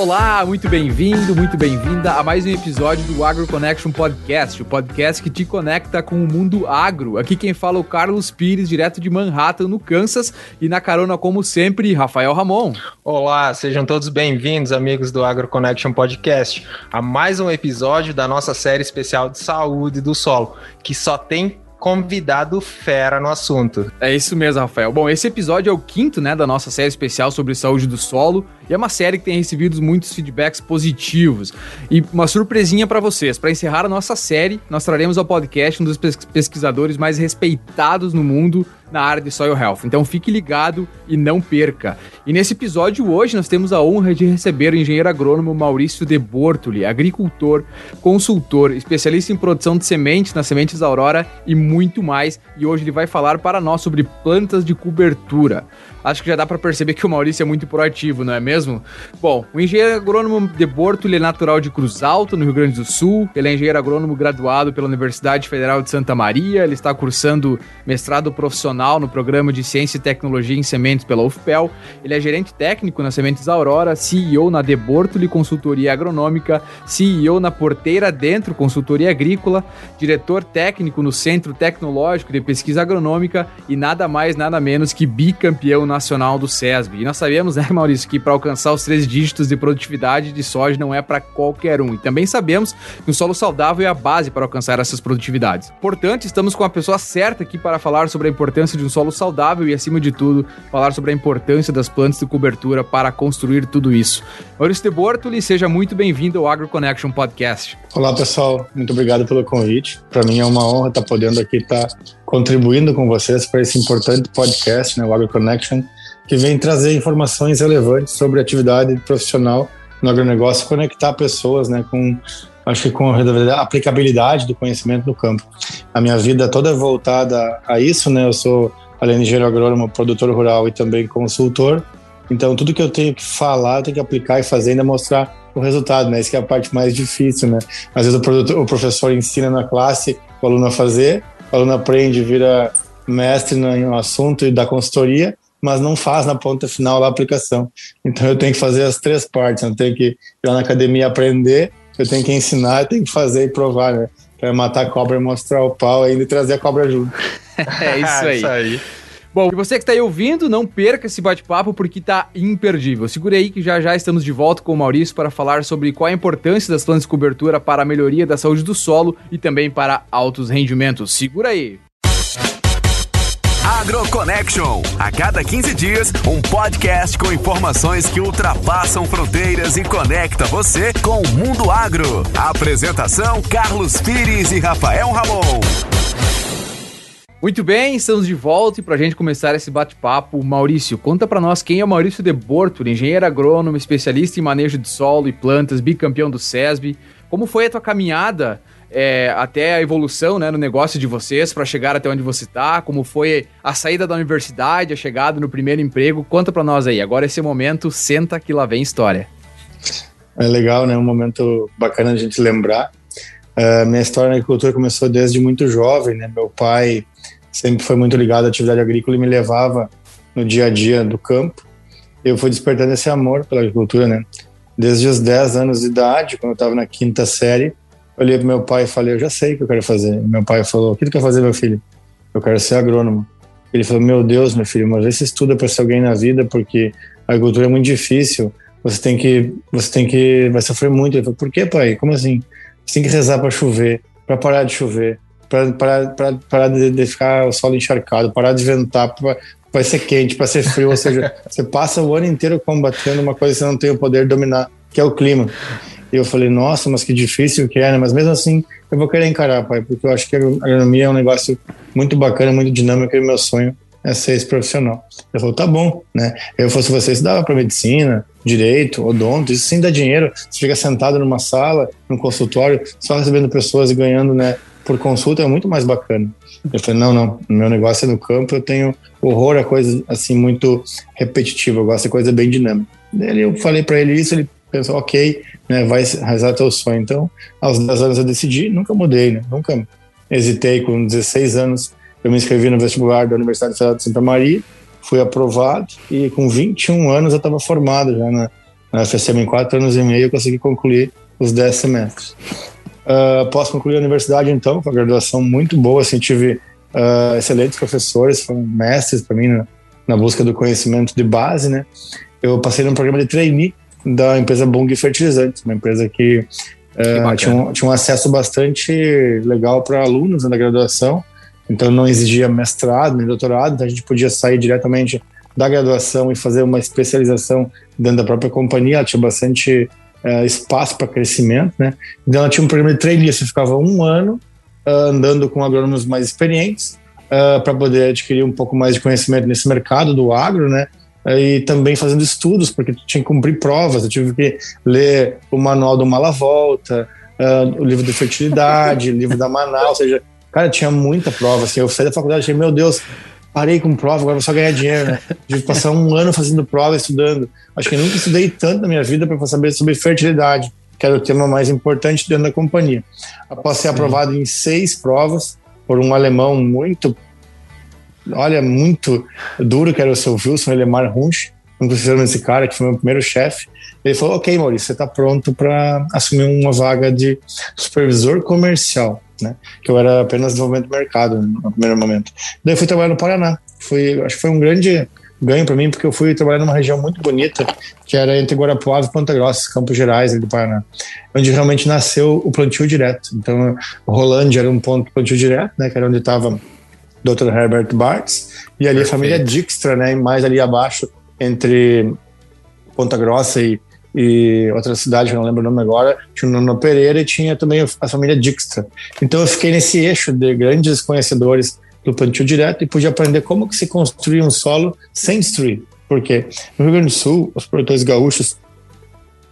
Olá, muito bem-vindo, muito bem-vinda a mais um episódio do Agro Connection Podcast, o podcast que te conecta com o mundo agro. Aqui quem fala é o Carlos Pires, direto de Manhattan, no Kansas, e na carona, como sempre, Rafael Ramon. Olá, sejam todos bem-vindos, amigos do Agro Connection Podcast, a mais um episódio da nossa série especial de saúde do solo, que só tem convidado fera no assunto. É isso mesmo, Rafael. Bom, esse episódio é o quinto, né, da nossa série especial sobre saúde do solo, e é uma série que tem recebido muitos feedbacks positivos. E uma surpresinha para vocês, para encerrar a nossa série, nós traremos ao podcast um dos pesquisadores mais respeitados no mundo na área de soil health. Então fique ligado e não perca. E nesse episódio hoje nós temos a honra de receber o engenheiro agrônomo Maurício de Bortoli, agricultor, consultor, especialista em produção de sementes nas sementes Aurora e muito mais. E hoje ele vai falar para nós sobre plantas de cobertura. Acho que já dá para perceber que o Maurício é muito proativo, não é mesmo? Bom, o engenheiro agrônomo de Bortoli é natural de Cruz Alta, no Rio Grande do Sul. Ele é engenheiro agrônomo graduado pela Universidade Federal de Santa Maria. Ele está cursando mestrado profissional no programa de Ciência e Tecnologia em Sementes pela UFPEL. Ele é gerente técnico na Sementes Aurora, CEO na De Bortoli Consultoria Agronômica, CEO na Porteira Dentro Consultoria Agrícola, diretor técnico no Centro Tecnológico de Pesquisa Agronômica e nada mais, nada menos que bicampeão nacional do SESB. E nós sabemos, né, Maurício, que para alcançar os três dígitos de produtividade de soja não é para qualquer um. E também sabemos que um solo saudável é a base para alcançar essas produtividades. Portanto, estamos com a pessoa certa aqui para falar sobre a importância de um solo saudável e, acima de tudo, falar sobre a importância das plantas de cobertura para construir tudo isso. Maurício de Bortoli, seja muito bem-vindo ao Agro Connection Podcast. Olá, pessoal. Muito obrigado pelo convite. Para mim é uma honra estar podendo aqui estar contribuindo com vocês para esse importante podcast, né, o Agro Connection, que vem trazer informações relevantes sobre atividade profissional no agronegócio, conectar pessoas, né, com acho que com a aplicabilidade do conhecimento no campo. A minha vida toda é voltada a isso, né? Eu sou além de engenheiro agrônomo, produtor rural e também consultor. Então tudo que eu tenho que falar, eu tenho que aplicar e fazer ainda mostrar o resultado, né? Isso que é a parte mais difícil, né? Às vezes o, produtor, o professor ensina na classe o aluno a fazer, aluno aprende, vira mestre no assunto e dá consultoria, mas não faz na ponta final a aplicação. Então eu tenho que fazer as três partes. Eu tenho que ir lá na academia aprender, eu tenho que ensinar, eu tenho que fazer e provar, né? Para matar a cobra e mostrar o pau ainda e trazer a cobra junto. é isso aí. isso aí. Bom, e você que está aí ouvindo, não perca esse bate-papo porque tá imperdível. Segure aí que já já estamos de volta com o Maurício para falar sobre qual a importância das plantas de cobertura para a melhoria da saúde do solo e também para altos rendimentos. Segura aí. AgroConnection. A cada 15 dias, um podcast com informações que ultrapassam fronteiras e conecta você com o mundo agro. apresentação: Carlos Pires e Rafael Ramon. Muito bem, estamos de volta e para a gente começar esse bate-papo, Maurício, conta para nós quem é o Maurício de Bortoli, engenheiro agrônomo, especialista em manejo de solo e plantas, bicampeão do SESB. Como foi a tua caminhada é, até a evolução né, no negócio de vocês para chegar até onde você está? Como foi a saída da universidade, a chegada no primeiro emprego? Conta para nós aí. Agora esse momento, senta que lá vem história. É legal, né? Um momento bacana a gente lembrar. Uh, minha história na agricultura começou desde muito jovem, né? Meu pai sempre foi muito ligado à atividade agrícola e me levava no dia a dia do campo. Eu fui despertando esse amor pela agricultura, né? Desde os 10 anos de idade, quando eu estava na quinta série, olhei para meu pai e falei: Eu já sei o que eu quero fazer. Meu pai falou: O que tu quer fazer, meu filho? Eu quero ser agrônomo. Ele falou: Meu Deus, meu filho, mas você estuda para ser alguém na vida, porque a agricultura é muito difícil. Você tem que, você tem que, vai sofrer muito. Ele falou: Por que, pai? Como assim? Você tem que rezar para chover, para parar de chover para de, ficar o solo encharcado, parar de ventar, para ser quente, para ser frio, ou seja, você passa o ano inteiro combatendo uma coisa que você não tem o poder de dominar, que é o clima. E eu falei, nossa, mas que difícil que é, né? Mas mesmo assim, eu vou querer encarar, pai, porque eu acho que a agronomia é um negócio muito bacana, muito dinâmico e meu sonho é ser esse profissional. Ele falou, tá bom, né? Eu fosse você, você dava para medicina, direito, odonto, isso sim dá dinheiro. Você fica sentado numa sala, num consultório, só recebendo pessoas e ganhando, né, por consulta é muito mais bacana. Eu falei, não, não, meu negócio é no campo, eu tenho horror a coisa assim muito repetitiva, eu gosto de coisa bem dinâmica. Daí eu falei para ele isso, ele pensou, ok, né, vai realizar teu sonho. Então, aos 10 anos eu decidi, nunca mudei, né, nunca hesitei. Com 16 anos, eu me inscrevi no vestibular da Universidade Federal de Santa Maria, fui aprovado e com 21 anos eu estava formado já na, Na FSM, em quatro anos e meio, eu consegui concluir os dez semestres. Uh, após concluir a universidade, então, com a graduação muito boa, assim, tive uh, excelentes professores, foram mestres para mim na, na, busca do conhecimento de base, né? Eu passei num programa de trainee da empresa Bung Fertilizantes, uma empresa que, uh, tinha, um, tinha um acesso bastante legal para alunos né, da graduação, então não exigia mestrado nem doutorado, então a gente podia sair diretamente da graduação e fazer uma especialização dentro da própria companhia, ela tinha bastante uh, espaço para crescimento, né? Então ela tinha um programa de trainee, você ficava um ano uh, andando com agrônomos mais experientes uh, para poder adquirir um pouco mais de conhecimento nesse mercado do agro, né? e também fazendo estudos, porque tinha que cumprir provas, eu tive que ler o manual do Mala Volta, o livro de fertilidade, livro da Manaus, ou seja, cara, tinha muita prova, assim, eu saí da faculdade e achei, meu Deus, parei com prova, agora vou só ganhar dinheiro, né? Tive que passar um ano fazendo prova, estudando. Acho que eu nunca estudei tanto na minha vida para saber sobre fertilidade, que era o tema mais importante dentro da companhia. Após ser aprovado em seis provas por um alemão muito, olha, muito duro, que era o seu Wilson Elemar Runch, um desse cara, que foi meu primeiro chefe. Ele falou: Ok, Maurício, você está pronto para assumir uma vaga de supervisor comercial né? Que eu era apenas desenvolvimento do mercado no primeiro momento. Daí fui trabalhar no Paraná. Foi, acho que foi um grande ganho para mim, porque eu fui trabalhar numa região muito bonita, que era entre Guarapuava e Ponta Grossa, Campos Gerais, do Paraná, onde realmente nasceu o plantio direto. Então, Rolândia era um ponto de plantio direto, né, que era onde estava Dr. Herbert Bartz, e ali Perfeito. a família Dijkstra, né, mais ali abaixo, entre Ponta Grossa e e outra cidade, não lembro o nome agora, tinha o Nuno Pereira e tinha também a família Dijkstra. Então eu fiquei nesse eixo de grandes conhecedores do plantio direto e pude aprender como que se construir um solo sem destruir. Porque no Rio Grande do Sul, os produtores gaúchos,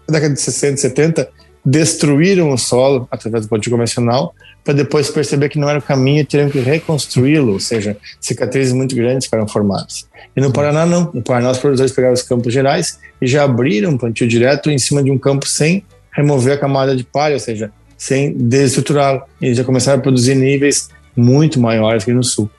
na década de 60 e 70, destruíram o solo através do plantio convencional para depois perceber que não era o caminho e teriam que reconstruí-lo, ou seja, cicatrizes muito grandes ficaram formadas. E no Paraná não, no Paraná os produtores pegaram os campos gerais e já abriram um plantio direto em cima de um campo sem remover a camada de palha, ou seja, sem desestruturá-lo. E já começaram a produzir níveis muito maiores aqui no sul.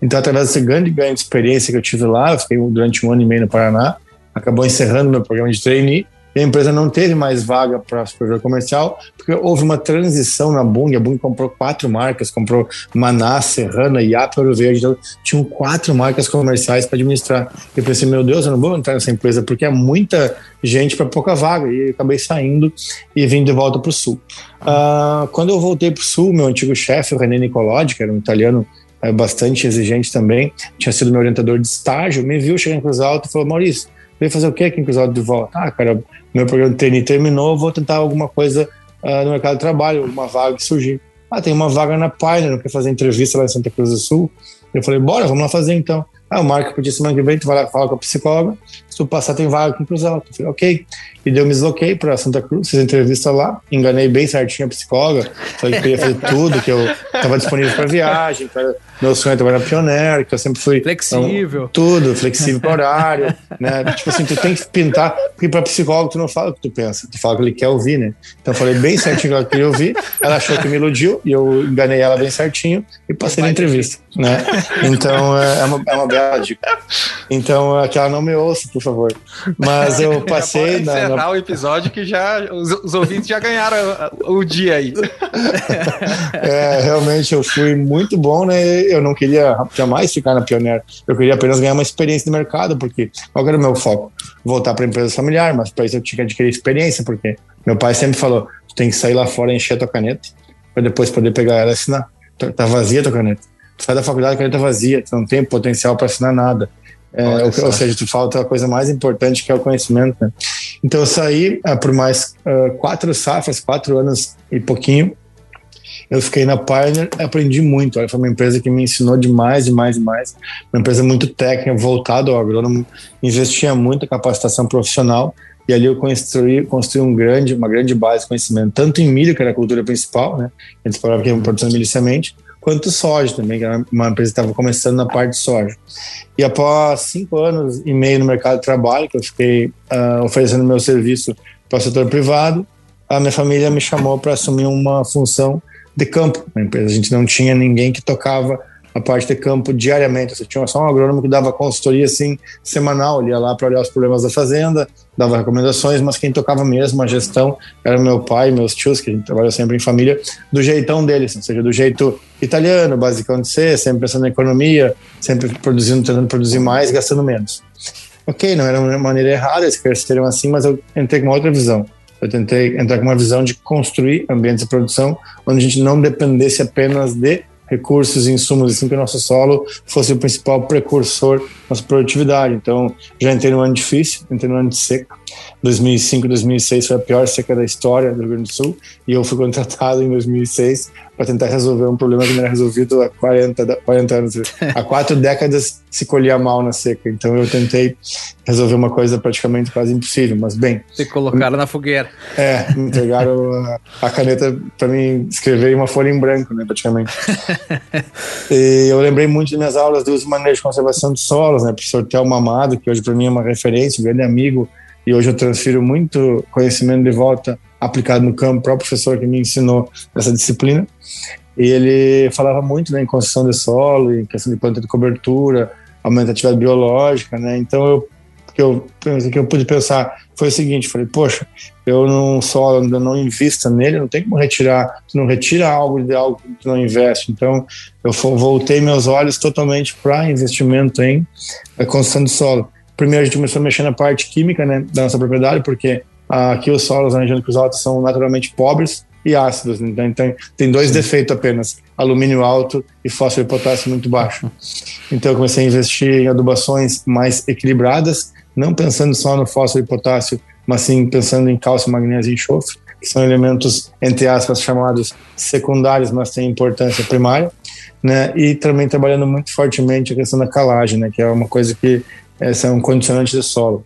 Então, através desse grande ganho de experiência que eu tive lá, eu fiquei durante um ano e meio no Paraná, acabou encerrando meu programa de trainee, e a empresa não teve mais vaga para supervisor comercial, porque houve uma transição na Bung. A Bung comprou quatro marcas, comprou Maná, Serrana, Iapa, Ouro Verde. Então, tinham quatro marcas comerciais para administrar. Eu pensei, meu Deus, eu não vou entrar nessa empresa, porque é muita gente para pouca vaga. E acabei saindo e vim de volta para o Sul. Uh, quando eu voltei para o Sul, meu antigo chefe, o René Nicolodi, que era um italiano é, bastante exigente também, tinha sido meu orientador de estágio, me viu chegar em Cruz Alta e falou, Maurício, veio fazer o que aqui em Cruz Alta de volta? Ah, cara, meu programa de treino terminou, vou tentar alguma coisa uh, no mercado de trabalho, uma vaga que surgir. Ah, tem uma vaga na Pioneer, não quer fazer entrevista lá em Santa Cruz do Sul? Eu falei, bora, vamos lá fazer então. Ah, o Marco podia semana que vem, tu vai lá falar com a psicóloga, se tu passar tem vaga aqui em Cruz Alta. Eu falei, ok. E deu me desloquei para Santa Cruz, fiz entrevista lá, enganei bem certinho a psicóloga, falei que queria fazer tudo, que eu estava disponível para viagem, pra, meu sonho é trabalhar na Pioneer, que eu sempre fui... Flexível. Um, tudo, flexível para horário, né? Tipo assim, tu tem que pintar, porque para psicólogo tu não fala o que tu pensa, tu fala o que ele quer ouvir, né? Então eu falei bem certinho o que ela queria ouvir, ela achou que me iludiu, e eu enganei ela bem certinho e passei na entrevista, né? Então é, é uma, é uma bela dica. Então, é que ela não me ouça, por favor. Mas eu passei. na, encerrar na... o episódio que já os, os ouvintes já ganharam o, o dia aí. é, realmente eu fui muito bom, né? Eu não queria jamais ficar na Pioneer. Eu queria apenas ganhar uma experiência de mercado, porque qual era o meu foco? Voltar para a empresa familiar, mas para isso eu tinha que adquirir experiência, porque meu pai sempre falou: tu tem que sair lá fora e encher a tua caneta, para depois poder pegar ela e assinar. Tá, tá vazia a tua caneta. Tu sai da faculdade, a caneta vazia, tu não tem potencial para assinar nada. É, ou, seja, tu falta a coisa mais importante que é o conhecimento. Né? Então eu saí uh, por mais uh, quatro safras, quatro anos e pouquinho. Eu fiquei na Pioneer, aprendi muito. Olha, foi uma empresa que me ensinou demais, demais, demais. Uma empresa muito técnica, voltada ao agrônomo, investia muito em capacitação profissional. E ali eu construí, construí um grande, uma grande base de conhecimento, tanto em milho, que era a cultura principal, né? A gente falava que era produção de milho e semente, quanto soja também, que era uma empresa que estava começando na parte de soja. E após cinco anos e meio no mercado de trabalho, que eu fiquei uh, oferecendo meu serviço para o setor privado, a minha família me chamou para assumir uma função de campo na empresa. A gente não tinha ninguém que tocava a parte de campo diariamente. Você tinha só um agrônomo que dava consultoria assim semanal, ele ia lá para olhar os problemas da fazenda, dava recomendações, mas quem tocava mesmo a gestão era meu pai, meus tios, que a gente trabalha sempre em família, do jeitão deles, ou seja, do jeito italiano, basicão de ser, sempre pensando na economia, sempre produzindo, tentando produzir mais, gastando menos. Ok, não era uma maneira errada, eles cresceram assim, mas eu entrei com uma outra visão. Eu tentei entrar com uma visão de construir ambientes de produção onde a gente não dependesse apenas de recursos e insumos, assim que o nosso solo fosse o principal precursor da nossa produtividade. Então, já entrei num ano difícil, entrei num ano de seca. 2005, 2006 foi a pior seca da história do Rio Grande do Sul e eu fui contratado em 2006 para tentar resolver um problema que não era resolvido há 40, 40 anos. há quatro décadas se colhia mal na seca. Então eu tentei resolver uma coisa praticamente quase impossível, mas bem. Se colocaram na fogueira. É, entregaram a, a caneta para mim escrever uma folha em branco, né, praticamente. e eu lembrei muito de minhas aulas do uso manejo de conservação de solos, né, professor Théo Mamado, que hoje para mim é uma referência, um grande amigo, e hoje eu transfiro muito conhecimento de volta aplicado no campo, o próprio professor que me ensinou essa disciplina. E ele falava muito né, em construção de solo, em questão de planta de cobertura, aumento da atividade biológica, né? Então eu que eu que eu pude pensar foi o seguinte, falei, poxa, eu não solo ainda não invisto nele, não tem como retirar, tu não retira algo de algo que tu não investe. Então eu voltei meus olhos totalmente para investimento em construção de solo. Primeiro a gente começou a mexer na parte química, né, da nossa propriedade, porque aqui os solos anegênicos altos são naturalmente pobres e ácidos. Então, então tem dois defeitos apenas: alumínio alto e fósforo e potássio muito baixo. Então eu comecei a investir em adubações mais equilibradas, não pensando só no fósforo e potássio, mas sim pensando em cálcio, magnésio e enxofre, que são elementos entre aspas chamados secundários, mas têm importância primária, né? E também trabalhando muito fortemente a questão da calagem, né? Que é uma coisa que é um condicionante de solo.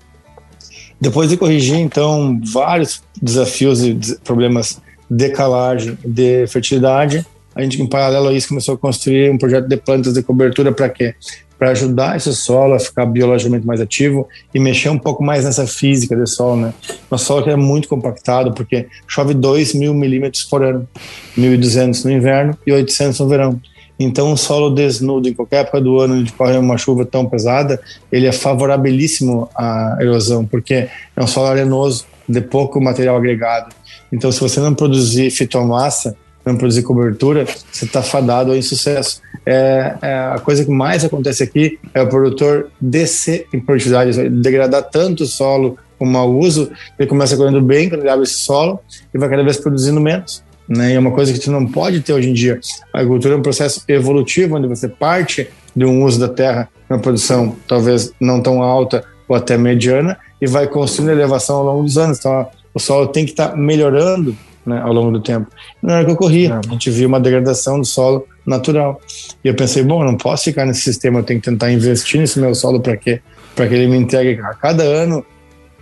Depois de corrigir, então, vários desafios e problemas de calagem, de fertilidade, a gente, em paralelo a isso, começou a construir um projeto de plantas de cobertura para quê? Para ajudar esse solo a ficar biologicamente mais ativo e mexer um pouco mais nessa física do solo, né? Nosso solo que é muito compactado, porque chove 2 mil milímetros por ano, 1.200 no inverno e 800 no verão. Então, um solo desnudo, em qualquer época do ano onde corre uma chuva tão pesada, ele é favorabilíssimo à erosão, porque é um solo arenoso, de pouco material agregado. Então, se você não produzir fitomassa, não produzir cobertura, você está fadado ao insucesso. É, é, a coisa que mais acontece aqui é o produtor descer em produtividade, degradar tanto o solo com mau uso, ele começa correndo bem quando ele abre esse solo e vai cada vez produzindo menos né? E é uma coisa que tu não pode ter hoje em dia. A agricultura é um processo evolutivo, onde você parte de um uso da terra na produção talvez não tão alta ou até mediana e vai construindo elevação ao longo dos anos. Então, o solo tem que estar tá melhorando né, ao longo do tempo. Não era o que ocorria. A gente viu uma degradação do solo natural. E eu pensei, bom, eu não posso ficar nesse sistema, eu tenho que tentar investir nesse meu solo para quê? Para que ele me entregue a cada ano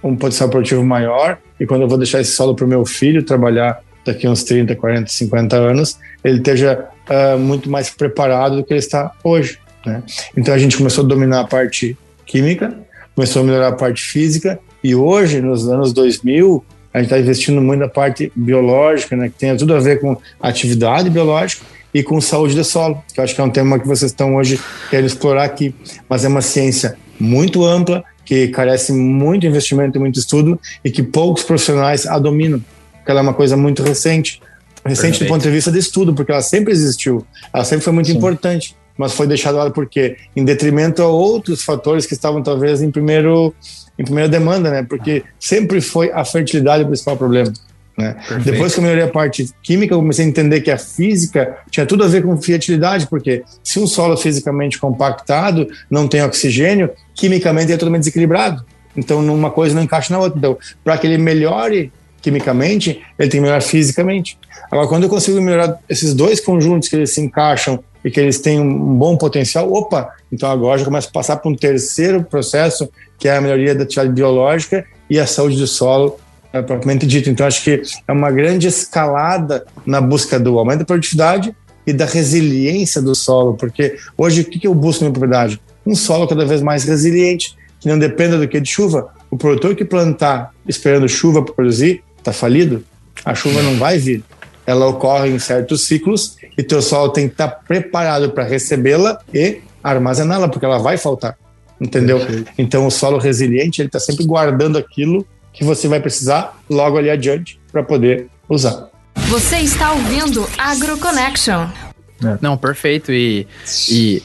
um potencial produtivo maior e quando eu vou deixar esse solo para o meu filho trabalhar daqui uns 30, 40, 50 anos, ele esteja uh, muito mais preparado do que ele está hoje. Né? Então a gente começou a dominar a parte química, começou a melhorar a parte física e hoje, nos anos 2000, a gente está investindo muito na parte biológica, né, que tem tudo a ver com atividade biológica e com saúde do solo, que eu acho que é um tema que vocês estão hoje querendo explorar aqui, mas é uma ciência muito ampla, que carece muito investimento e muito estudo e que poucos profissionais a dominam porque ela é uma coisa muito recente. Recente Perfeito. do ponto de vista de estudo, porque ela sempre existiu, ela sempre foi muito Sim. importante, mas foi deixada lá porque em detrimento a outros fatores que estavam talvez em primeiro em primeira demanda, né? Porque sempre foi a fertilidade o principal problema. Né? Depois que eu melhorei a parte química, eu comecei a entender que a física tinha tudo a ver com fertilidade, porque se um solo fisicamente compactado não tem oxigênio, quimicamente é totalmente desequilibrado. Então, uma coisa não encaixa na outra. Então, para que ele melhore quimicamente, ele tem que melhorar fisicamente. Agora, quando eu consigo melhorar esses dois conjuntos que eles se encaixam e que eles têm um bom potencial, opa, então agora já começa a passar para um terceiro processo, que é a melhoria da atividade biológica e a saúde do solo, é, propriamente dito. Então, acho que é uma grande escalada na busca do aumento da produtividade e da resiliência do solo, porque hoje o que eu busco na propriedade? Um solo cada vez mais resiliente, que não dependa do que de chuva. O produtor que plantar esperando chuva para produzir, está falido, a chuva não vai vir. ela ocorre em certos ciclos e teu solo tem que estar preparado para recebê-la e armazená-la, porque ela vai faltar. Entendeu? Perfeito. Então o solo resiliente, ele está sempre guardando aquilo que você vai precisar logo ali adiante para poder usar. Você está ouvindo AgroConnection. É. Não, perfeito. E, e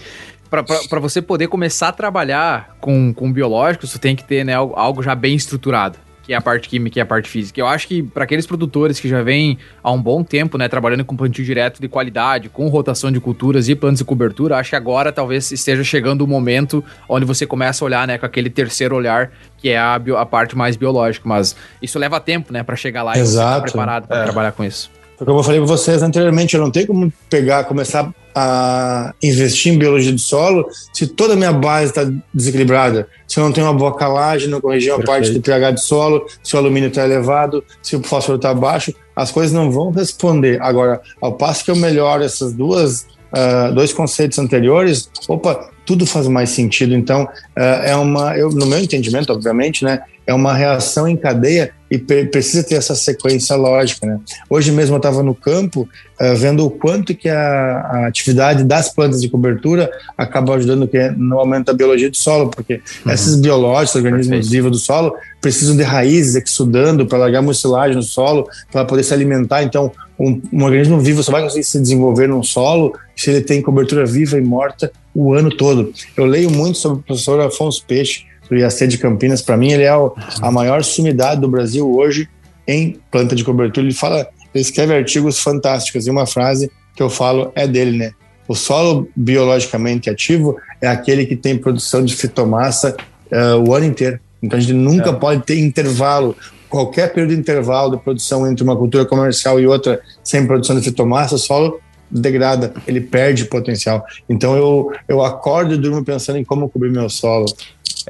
para você poder começar a trabalhar com, com biológicos, você tem que ter né, algo já bem estruturado que é a parte química e a parte física. Eu acho que para aqueles produtores que já vêm há um bom tempo, né, trabalhando com plantio direto de qualidade, com rotação de culturas e plantas de cobertura, acho que agora talvez esteja chegando o momento onde você começa a olhar, né, com aquele terceiro olhar que é a, bio, a parte mais biológica, mas isso leva tempo, né, para chegar lá Exato. e estar preparado para é. trabalhar com isso. Como eu falei para vocês anteriormente, eu não tenho como pegar, começar a investir em biologia de solo se toda a minha base está desequilibrada. Se eu não tenho uma boa calagem, não corrigir a parte do pH de solo, se o alumínio está elevado, se o fósforo está baixo, as coisas não vão responder. Agora, ao passo que eu melhoro essas duas, uh, dois conceitos anteriores, opa, tudo faz mais sentido. Então, uh, é uma, eu, no meu entendimento, obviamente, né, é uma reação em cadeia e precisa ter essa sequência lógica. Né? Hoje mesmo eu estava no campo uh, vendo o quanto que a, a, atividade das plantas de cobertura acaba ajudando que, no aumento da biologia do solo, porque uhum. esses biológicos, organismos vivos do solo, precisam de raízes exudando para largar mucilagem no solo, para poder se alimentar. Então, um, um, organismo vivo só vai conseguir se desenvolver num solo se ele tem cobertura viva e morta o ano todo. Eu leio muito sobre o professor Afonso Peixe, do IAC de Campinas, para mim ele é o, a maior sumidade do Brasil hoje em planta de cobertura. Ele fala, ele escreve artigos fantásticos e uma frase que eu falo é dele, né? O solo biologicamente ativo é aquele que tem produção de fitomassa uh, o ano inteiro. Então a gente nunca é. pode ter intervalo. Qualquer período de intervalo de produção entre uma cultura comercial e outra sem produção de fitomassa, o solo degrada, ele perde potencial. Então eu, eu acordo e durmo pensando em como cobrir meu solo.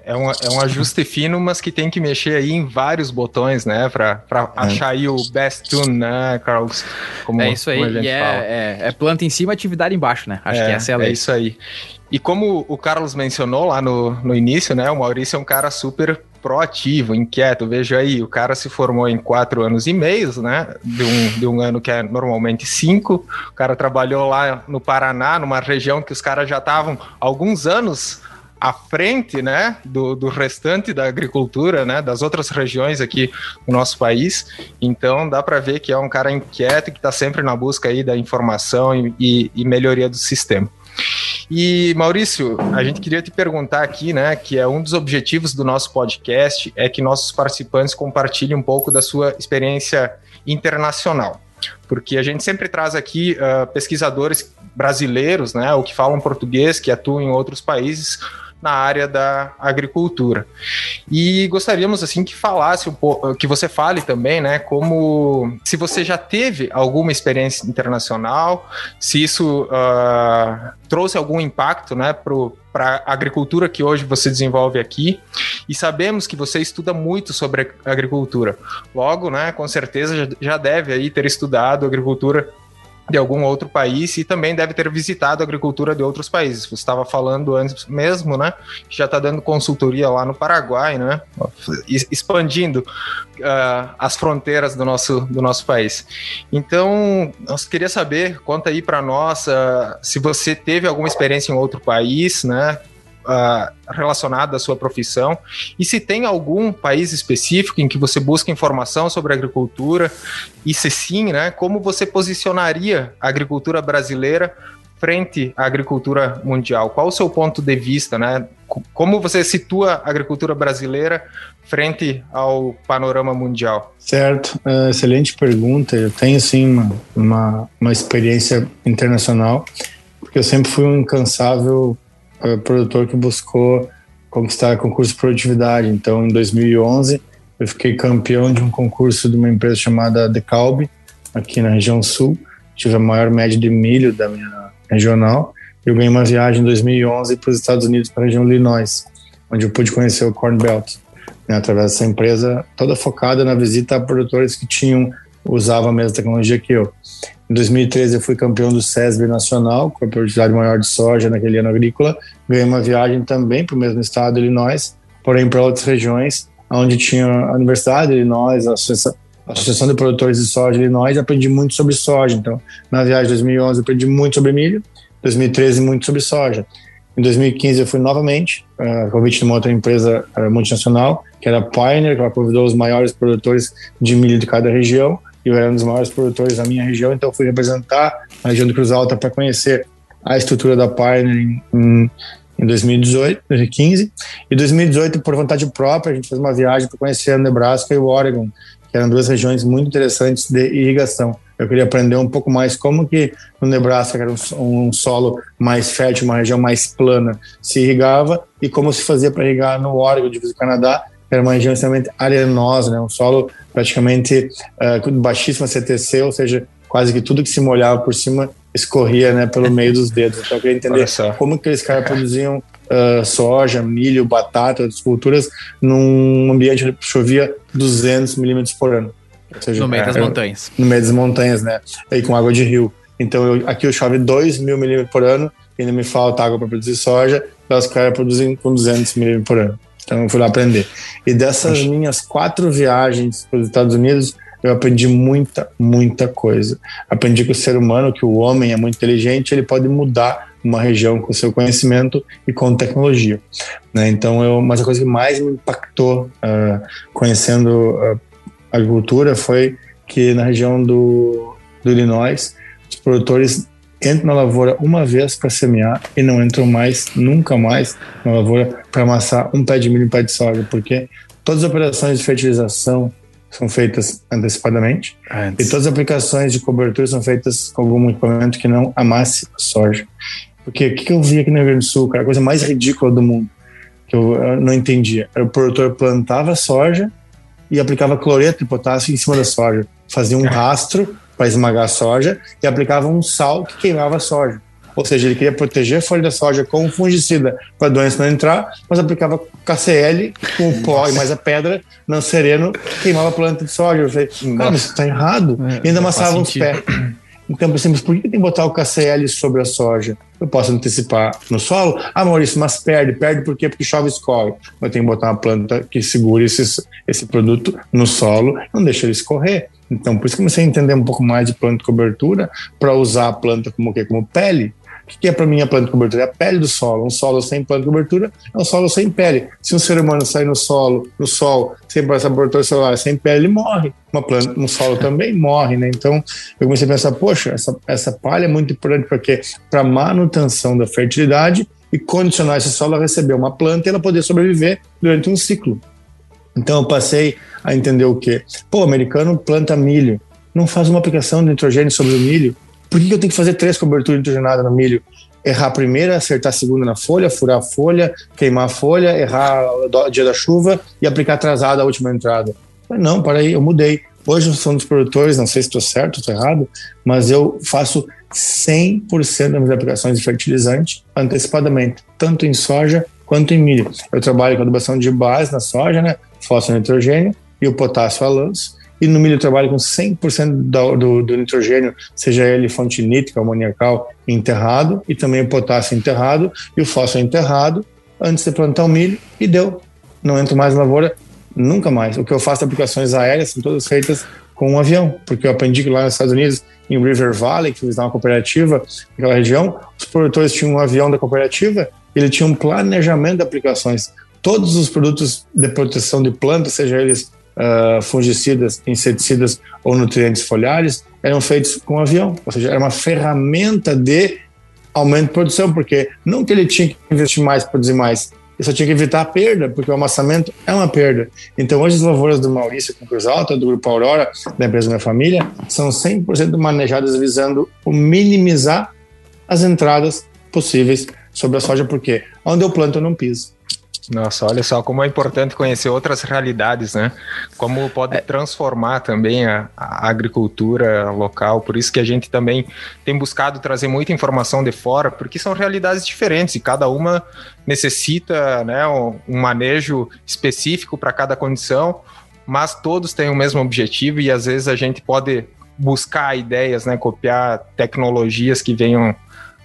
É um, é um ajuste fino, mas que tem que mexer aí em vários botões, né? Para é. achar aí o best tune, né, Carlos? Como, é isso aí. E é, é, é, planta em cima, atividade embaixo, né? Acho é, que essa é a lei. É isso aí. E como o Carlos mencionou lá no, no início, né? O Maurício é um cara super proativo, inquieto. Veja aí, o cara se formou em quatro anos e meio, né? De um, de um ano que é normalmente cinco. O cara trabalhou lá no Paraná, numa região que os caras já estavam alguns anos à frente, né, do, do restante da agricultura, né, das outras regiões aqui no nosso país. Então dá para ver que é um cara inquieto que está sempre na busca aí da informação e, e, e melhoria do sistema. E Maurício, a gente queria te perguntar aqui, né, que é um dos objetivos do nosso podcast é que nossos participantes compartilhem um pouco da sua experiência internacional, porque a gente sempre traz aqui uh, pesquisadores brasileiros, né, ou que falam português, que atuam em outros países, na área da agricultura. E gostaríamos assim que falasse um pouco, que você fale também, né, como se você já teve alguma experiência internacional, se isso uh, trouxe algum impacto, né, para a agricultura que hoje você desenvolve aqui. E sabemos que você estuda muito sobre agricultura. Logo, né, com certeza já deve aí ter estudado agricultura de algum outro país e também deve ter visitado a agricultura de outros países. Você estava falando antes mesmo, né? Já está dando consultoria lá no Paraguai, né? Expandindo uh, as fronteiras do nosso, do nosso país. Então, nós queria saber, conta aí para nós uh, se você teve alguma experiência em outro país, né? Uh, relacionado à sua profissão e se tem algum país específico em que você busca informação sobre agricultura e se sim, né, como você posicionaria a agricultura brasileira frente à agricultura mundial? Qual o seu ponto de vista, né? Como você situa a agricultura brasileira frente ao panorama mundial? Certo, uh, excelente pergunta. Eu tenho sim uma, uma, uma experiência internacional, porque eu sempre fui um incansável produtor que buscou conquistar concurso de produtividade. Então, em 2011, eu fiquei campeão de um concurso de uma empresa chamada Decalb, aqui na região sul. Tive a maior média de milho da minha regional. Eu ganhei uma viagem em 2011 para os Estados Unidos, para a região Illinois, onde eu pude conhecer o Corn Belt, né, através dessa empresa toda focada na visita a produtores que tinham usavam a mesma tecnologia que eu. Em 2013 eu fui campeão do SESB Nacional, com a produtividade maior de soja naquele ano agrícola. Ganhei uma viagem também para o mesmo estado, Illinois, porém para outras regiões, onde tinha a Universidade de Illinois, a Associação de Produtores de Soja de Illinois, aprendi muito sobre soja. Então, na viagem de 2011, aprendi muito sobre milho, 2013, muito sobre soja. Em 2015, eu fui novamente, uh, convite de uma outra empresa uh, multinacional, que era a Pioneer, que ela convidou os maiores produtores de milho de cada região, e eu era um dos maiores produtores da minha região, então fui representar a região do Cruz Alta para conhecer a estrutura da Pioneer em, em, em 2018, 2015. E 2018, por vontade própria, a gente fez uma viagem para conhecer Nebraska e o Oregon, que eram duas regiões muito interessantes de irrigação. Eu queria aprender um pouco mais como que no Nebraska, que era um, um solo mais fértil, uma região mais plana, se irrigava e como se fazia para irrigar no Oregon, de Canadá, que era uma região extremamente arenosa, né? um solo praticamente uh, baixíssima CTC, ou seja, quase que tudo que se molhava por cima escorria né, pelo meio dos dedos. Então eu queria entender como que aqueles caras produziam uh, soja, milho, batata, outras culturas num ambiente onde chovia 200 milímetros por ano. Seja, no meio é, das montanhas. No meio das montanhas, né? E com água de rio. Então eu, aqui eu chove 2 mil milímetros por ano, e ainda me falta água para produzir soja, e os caras produzem com 200 milímetros por ano. Então eu fui lá aprender. E dessas Acho... minhas quatro viagens para os Estados Unidos, eu aprendi muita, muita coisa. Aprendi que o ser humano, que o homem é muito inteligente, ele pode mudar uma região com seu conhecimento e com tecnologia. Né? Então, eu, mas a coisa que mais me impactou uh, conhecendo a agricultura foi que na região do, do Illinois, os produtores entram na lavoura uma vez para semear e não entram mais, nunca mais, na lavoura para amassar um pé de milho e um pé de soja, porque todas as operações de fertilização são feitas antecipadamente Antes. e todas as aplicações de cobertura são feitas com algum equipamento que não amasse a soja. Porque o que eu vi aqui no Rio Grande do Sul, cara, a coisa mais ridícula do mundo, que eu não entendia, o produtor plantava soja e aplicava cloreto de potássio em cima da soja, fazia um rastro para esmagar a soja e aplicava um sal que queimava a soja. Ou seja, ele queria proteger a folha da soja com um fungicida para a doença não entrar, mas aplicava KCL com o pó e mais a pedra no sereno, queimava a planta de soja. Eu falei, cara, isso está errado. É, e ainda amassava os pés. Então, pensei, mas por que tem que botar o KCL sobre a soja? Eu posso antecipar no solo? Ah, Maurício, mas perde. Perde por quê? Porque chove e escorre. Eu tenho que botar uma planta que segure esse, esse produto no solo, não deixa ele escorrer. Então, por isso comecei a entender um pouco mais de planta de cobertura para usar a planta como quê? Como pele. O que é para mim a planta de cobertura? É a pele do solo. Um solo sem planta de cobertura é um solo sem pele. Se um ser humano sair no solo, no sol, sem essa cobertura celular, sem pele, ele morre. Uma planta no solo também morre, né? Então eu comecei a pensar, poxa, essa, essa palha é muito importante porque para manutenção da fertilidade e condicionar esse solo a receber uma planta e ela poder sobreviver durante um ciclo. Então eu passei a entender o quê? Pô, o americano planta milho, não faz uma aplicação de nitrogênio sobre o milho, por que eu tenho que fazer três coberturas nitrogenadas no milho? Errar a primeira, acertar a segunda na folha, furar a folha, queimar a folha, errar o dia da chuva e aplicar atrasada a última entrada. Não, para aí, eu mudei. Hoje eu sou um dos produtores, não sei se estou certo ou estou errado, mas eu faço 100% das minhas aplicações de fertilizante antecipadamente, tanto em soja quanto em milho. Eu trabalho com adubação de base na soja, né? Fósforo nitrogênio e o potássio a lanço e no milho trabalha com 100% do, do, do, nitrogênio, seja ele fonte nítrica, amoniacal, enterrado, e também o potássio enterrado e o fósforo enterrado, antes de plantar o milho, e deu. Não entro mais na lavoura, nunca mais. O que eu faço aplicações aéreas são todas feitas com um avião, porque eu aprendi que lá nos Estados Unidos, em River Valley, que eles uma cooperativa naquela região, os produtores tinham um avião da cooperativa, ele tinha um planejamento de aplicações. Todos os produtos de proteção de plantas, seja eles uh, fungicidas, inseticidas ou nutrientes foliares eram feitos com avião, ou seja, era uma ferramenta de aumento de produção, porque não que ele tinha que investir mais, produzir mais, ele só tinha que evitar a perda, porque o amassamento é uma perda. Então, hoje as lavouras do Maurício com Cruz Alta, do Grupo Aurora, da empresa Minha Família, são 100% manejadas visando minimizar as entradas possíveis sobre a soja, porque onde eu planto eu não piso. Nossa, olha só como é importante conhecer outras realidades, né? Como pode é. transformar também a, a, agricultura local. Por isso que a gente também tem buscado trazer muita informação de fora, porque são realidades diferentes e cada uma necessita né, um, um manejo específico para cada condição, mas todos têm o mesmo objetivo e às vezes a gente pode buscar ideias, né, copiar tecnologias que venham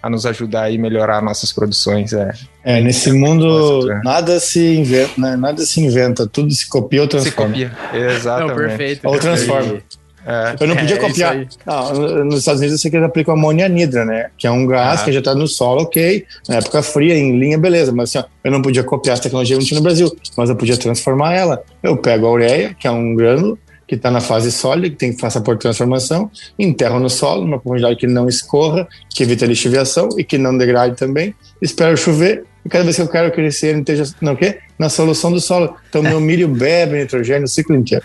a nos ajudar e melhorar nossas produções. É, é nesse mundo nada se inventa, né? nada se inventa, tudo se copia ou transforma. Se copia, exatamente. Não, perfeito. Ou transforma. É. Eu não podia é, copiar. Não, nos Estados Unidos você quer aplicar amônia anidra, né? Que é um gás ah. que já está no solo, ok. Na época fria, em linha, beleza. Mas assim, ó, eu não podia copiar essa tecnologia que não tinha no Brasil, mas eu podia transformar ela. Eu pego a ureia, que é um grânulo, que está na fase sólida, que tem que passar por transformação, enterro no solo, numa profundidade que não escorra, que evita a lixiviação e que não degrade também. Espero chover, e cada vez que eu quero crescer, ele esteja no quê? na solução do solo. Então, meu milho bebe nitrogênio o ciclo inteiro.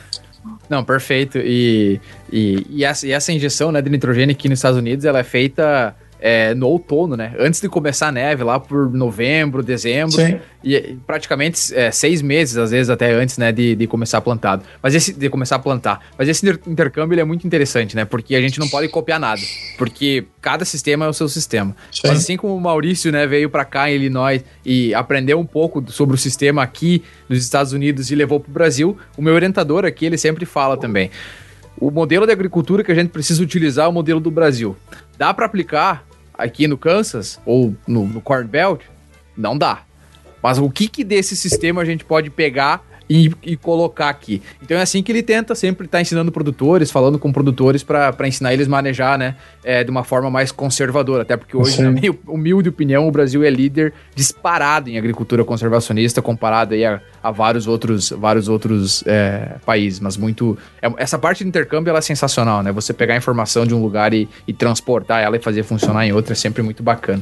Não, perfeito. E, e, e, essa, e essa injeção né, de nitrogênio aqui nos Estados Unidos, ela é feita é, no outono, né? Antes de começar a neve, lá por novembro, dezembro. Sim. E praticamente é, seis meses, às vezes, até antes, né, de, de começar plantado. Mas esse, de começar a plantar. Mas esse intercâmbio ele é muito interessante, né? Porque a gente não pode copiar nada. Porque cada sistema é o seu sistema. Sim. Mas assim como o Maurício, né, veio para cá em Illinois e aprendeu um pouco sobre o sistema aqui nos Estados Unidos e levou para o Brasil, o meu orientador aqui, ele sempre fala também. O modelo de agricultura que a gente precisa utilizar é o modelo do Brasil. Dá para aplicar aqui no Kansas ou no, no Corn Belt, não dá. Mas o que, que desse sistema a gente pode pegar e, e, colocar aqui. Então é assim que ele tenta sempre estar tá ensinando produtores, falando com produtores para ensinar eles a manejar, né, é, de uma forma mais conservadora. Até porque hoje, Sim. na minha humilde opinião, o Brasil é líder disparado em agricultura conservacionista comparado aí a, a vários outros, vários outros é, países. Mas muito. É, essa parte de intercâmbio ela é sensacional, né? Você pegar a informação de um lugar e, e transportar ela e fazer funcionar em outro é sempre muito bacana.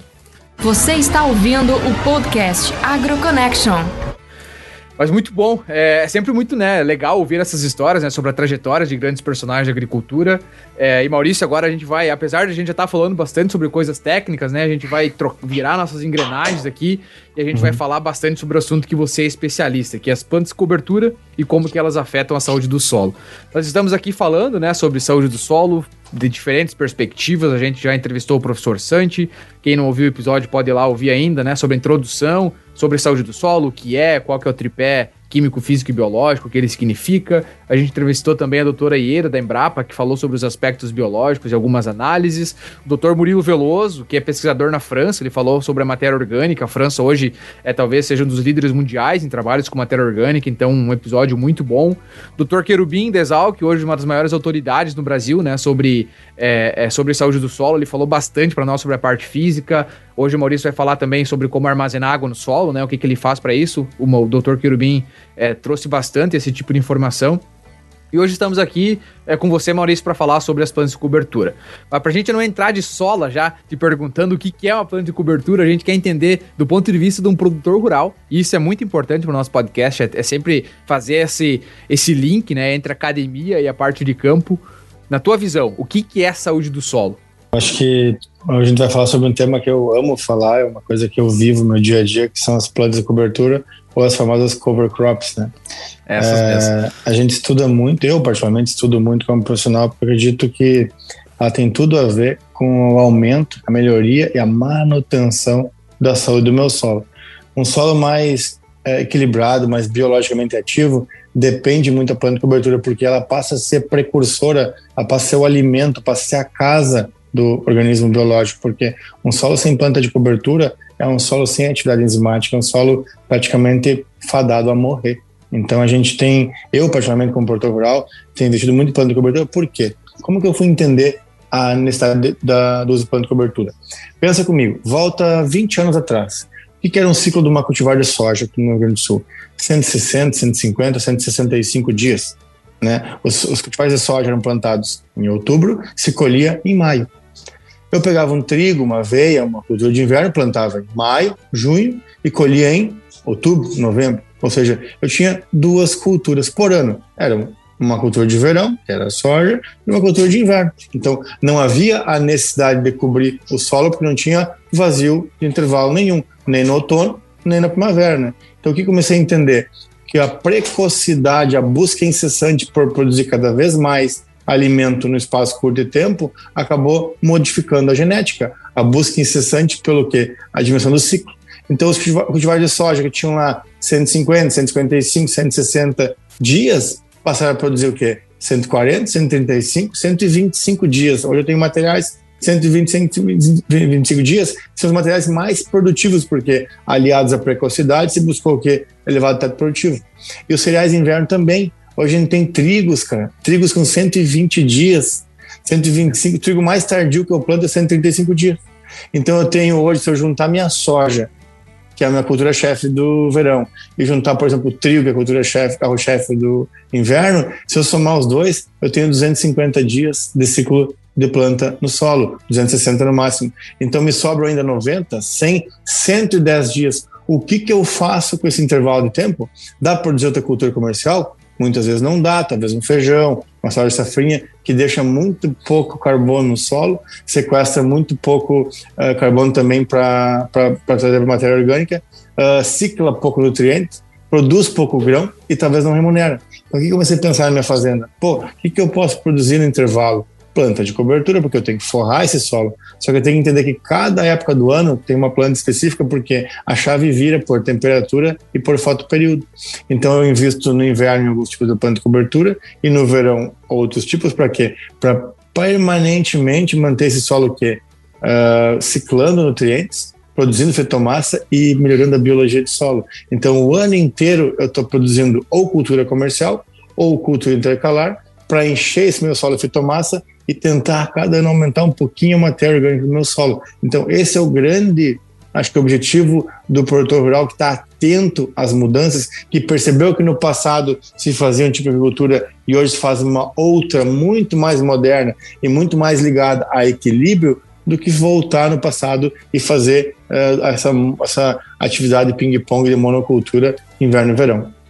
Você está ouvindo o podcast AgroConnection. Mas muito bom. É, é sempre muito né, legal ouvir essas histórias né, sobre a trajetória de grandes personagens de agricultura. É, e Maurício, agora a gente vai, apesar de a gente já estar tá falando bastante sobre coisas técnicas, né? A gente vai virar nossas engrenagens aqui e a gente uhum. vai falar bastante sobre o assunto que você é especialista, que é as plantas de cobertura e como que elas afetam a saúde do solo. Nós estamos aqui falando, né, sobre saúde do solo, de diferentes perspectivas. A gente já entrevistou o professor Santi. Quem não ouviu o episódio pode ir lá ouvir ainda, né? Sobre a introdução, sobre saúde do solo, o que é, qual que é o tripé químico, físico e biológico, o que ele significa. A gente entrevistou também a doutora Ieira, da Embrapa, que falou sobre os aspectos biológicos e algumas análises. O doutor Murilo Veloso, que é pesquisador na França, ele falou sobre a matéria orgânica. A França hoje é talvez seja um dos líderes mundiais em trabalhos com matéria orgânica, então um episódio muito bom. Doutor Querubim Desal, que hoje é uma das maiores autoridades no Brasil, né, sobre, é, é, sobre saúde do solo, ele falou bastante para nós sobre a parte física. Hoje o Maurício vai falar também sobre como armazenar água no solo, né, o que, que ele faz para isso. O, o doutor Querubim é, trouxe bastante esse tipo de informação. E hoje estamos aqui é, com você, Maurício, para falar sobre as plantas de cobertura. Mas para a gente não entrar de sola já, te perguntando o que, que é uma planta de cobertura, a gente quer entender do ponto de vista de um produtor rural. E isso é muito importante para o nosso podcast, é, é, sempre fazer esse, esse link né, entre a academia e a parte de campo. Na tua visão, o que, que é saúde do solo? Acho que a gente vai falar sobre um tema que eu amo falar, é uma coisa que eu vivo no dia a dia, que são as plantas de cobertura ou as famosas cover crops, né? Essas é. A gente estuda muito, eu particularmente estudo muito como profissional, porque acredito que ela tem tudo a ver com o aumento, a melhoria e a manutenção da saúde do meu solo. Um solo mais é, equilibrado, mais biologicamente ativo, depende muito da planta de cobertura, porque ela passa a ser precursora, ela passa a ser o alimento, passa a ser a casa do organismo biológico, porque um solo sem planta de cobertura é um solo sem atividade enzimática, é um solo praticamente fadado a morrer. Então a gente tem, eu particularmente como produtor rural, tenho investido muito em planta de cobertura, por quê? Como que eu fui entender a necessidade da, do uso de planta de cobertura? Pensa comigo, volta 20 anos atrás. O que era um ciclo de uma cultivar de soja aqui no Rio Grande do Sul? 160, 150, 165 dias. Né? Os, os cultivares de soja eram plantados em outubro, se colhia em maio. Eu pegava um trigo, uma aveia, uma cultura de inverno, plantava em maio, junho e colhia em outubro, novembro. Ou seja, eu tinha duas culturas por ano. Era uma cultura de verão, que era a soja, e uma cultura de inverno. Então, não havia a necessidade de cobrir o solo, porque não tinha vazio de intervalo nenhum, nem no outono, nem na primavera. Né? Então, o que comecei a entender? Que a precocidade, a busca incessante por produzir cada vez mais alimento no espaço curto de tempo acabou modificando a genética, a busca incessante pelo que? A dimensão do ciclo. Então, os cultivares de soja que tinham lá 150, 155, 160 dias passaram a produzir o quê? 140, 135, 125 dias. Hoje eu tenho materiais 120, 125 dias são os materiais mais produtivos, porque aliados à precocidade se buscou o quê? Elevado teto produtivo. E os cereais de inverno também. Hoje a gente tem trigos, cara. Trigos com 120 dias. 125, trigo mais tardio que eu planto é 135 dias. Então eu tenho hoje, se eu juntar minha soja, que é a minha cultura-chefe do verão, e juntar, por exemplo, o trigo, que é a cultura-chefe, carro-chefe do inverno, se eu somar os dois, eu tenho 250 dias de ciclo de planta no solo, 260 no máximo. Então me sobram ainda 90, 100, 110 dias. O que, que eu faço com esse intervalo de tempo? Dá para produzir outra cultura comercial? Muitas vezes não dá, talvez um feijão, uma soja safrinha, que deixa muito pouco carbono no solo, sequestra muito pouco uh, carbono também para trazer matéria orgânica, uh, cicla pouco nutrientes, produz pouco grão e talvez não remunera. Então, o que eu comecei a pensar na minha fazenda? Pô, o que, que eu posso produzir no intervalo? Planta de cobertura, porque eu tenho que forrar esse solo. Só que eu tenho que entender que cada época do ano tem uma planta específica, porque a chave vira por temperatura e por fotoperíodo. Então eu invisto no inverno em alguns tipos de planta de cobertura e no verão outros tipos, para quê? Para permanentemente manter esse solo que uh, ciclando nutrientes, produzindo fetomassa e melhorando a biologia do solo. Então o ano inteiro eu estou produzindo ou cultura comercial ou cultura intercalar para encher esse meu solo de fetomassa e tentar cada ano aumentar um pouquinho a matéria orgânica do meu solo. Então, esse é o grande, acho que, objetivo do produtor rural que está atento às mudanças, que percebeu que no passado se fazia um tipo de agricultura e hoje faz uma outra muito mais moderna e muito mais ligada a equilíbrio do que voltar no passado e fazer uh, essa, essa atividade ping-pong de monocultura inverno e verão.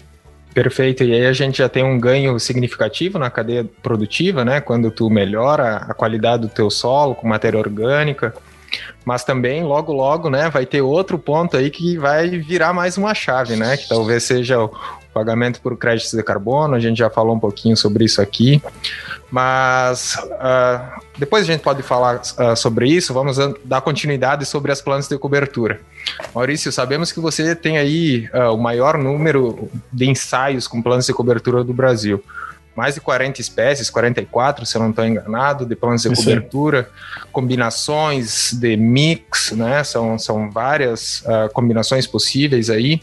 Perfeito, e aí a gente já tem um ganho significativo na cadeia produtiva, né? Quando tu melhora a qualidade do teu solo com matéria orgânica, mas também logo logo, né, vai ter outro ponto aí que vai virar mais uma chave, né? Que talvez seja o pagamento por créditos de carbono, a gente já falou um pouquinho sobre isso aqui, mas uh, depois a gente pode falar uh, sobre isso, vamos dar continuidade sobre as plantas de cobertura. Maurício, sabemos que você tem aí uh, o maior número de ensaios com plantas de cobertura do Brasil mais de 40 espécies, 44, se eu não estou enganado, de plantas de Isso cobertura, combinações de mix, né? São, são várias combinações possíveis aí.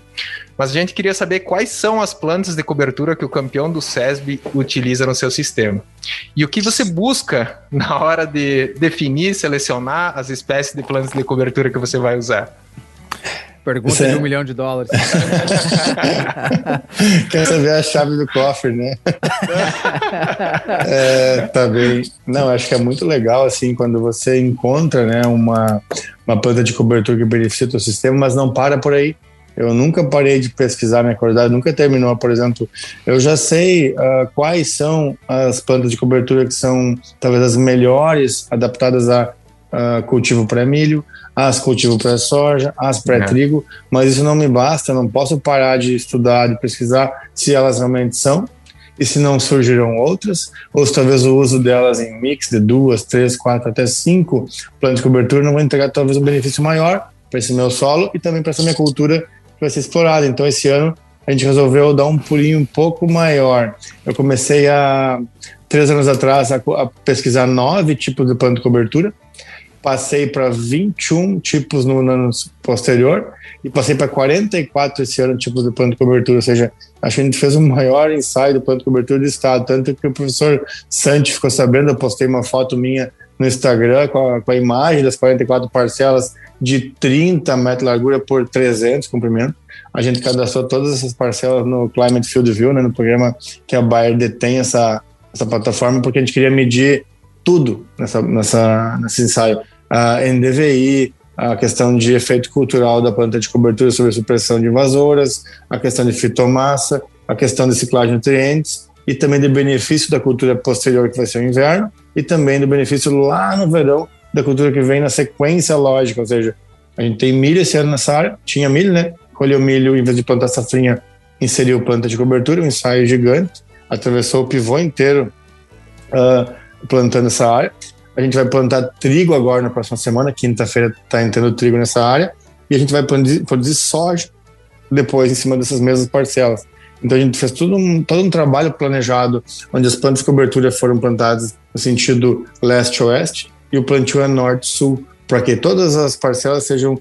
Mas a gente queria saber quais são as plantas de cobertura que o campeão do SESB utiliza no seu sistema. E o que você busca na hora de definir, selecionar as espécies de plantas de cobertura que você vai usar. Pergunta de um milhão de dólares. Quer saber a chave do cofre, né? é, tá bem. Não, acho que é muito legal, assim, quando você encontra, né, uma, uma planta de cobertura que beneficia o teu sistema, mas não para por aí. Eu nunca parei de pesquisar minha qualidade, nunca terminou. Por exemplo, eu já sei uh, quais são as plantas de cobertura que são talvez as melhores adaptadas a uh, cultivo para milho, as cultivo para soja, as pré-trigo, é. mas isso não me basta, não posso parar de estudar, de pesquisar se elas realmente são e se não surgirão outras, ou se talvez o uso delas em mix de duas, três, quatro, até cinco plantas de cobertura não vai entregar talvez um benefício maior para esse meu solo e também para essa minha cultura vai ser explorada. Então esse ano a gente resolveu dar um pulinho um pouco maior. Eu comecei a três anos atrás a, a pesquisar nove tipos de planta de cobertura passei para 21 tipos no ano posterior e passei para 44 esse ano tipos de plano de cobertura, ou seja, acho que a gente fez o maior ensaio do plano de cobertura do estado, tanto que o professor Santi ficou sabendo, eu postei uma foto minha no Instagram com a, com a imagem das 44 parcelas de 30 metros de largura por 300 comprimento. A gente cadastrou todas essas parcelas no Climate Field View, né, no programa que a Bayer detém essa, essa plataforma, porque a gente queria medir tudo nessa, nessa, nesse ensaio. A NDVI, a questão de efeito cultural da planta de cobertura sobre a supressão de invasoras, a questão de fitomassa, a questão de ciclagem de nutrientes e também do benefício da cultura posterior que vai ser o inverno e também do benefício lá no verão da cultura que vem na sequência lógica, ou seja, a gente tem milho esse ano nessa área, tinha milho, né? Colheu milho, em vez de plantar safrinha, inseriu planta de cobertura, um ensaio gigante, atravessou o pivô inteiro uh, plantando essa área. A gente vai plantar trigo agora na próxima semana, quinta-feira está entrando trigo nessa área, e a gente vai produzir, produzir soja depois em cima dessas mesmas parcelas. Então a gente fez todo um, todo um trabalho planejado, onde as plantas de cobertura foram plantadas no sentido leste-oeste, e o plantio é norte-sul, para que todas as parcelas sejam uh,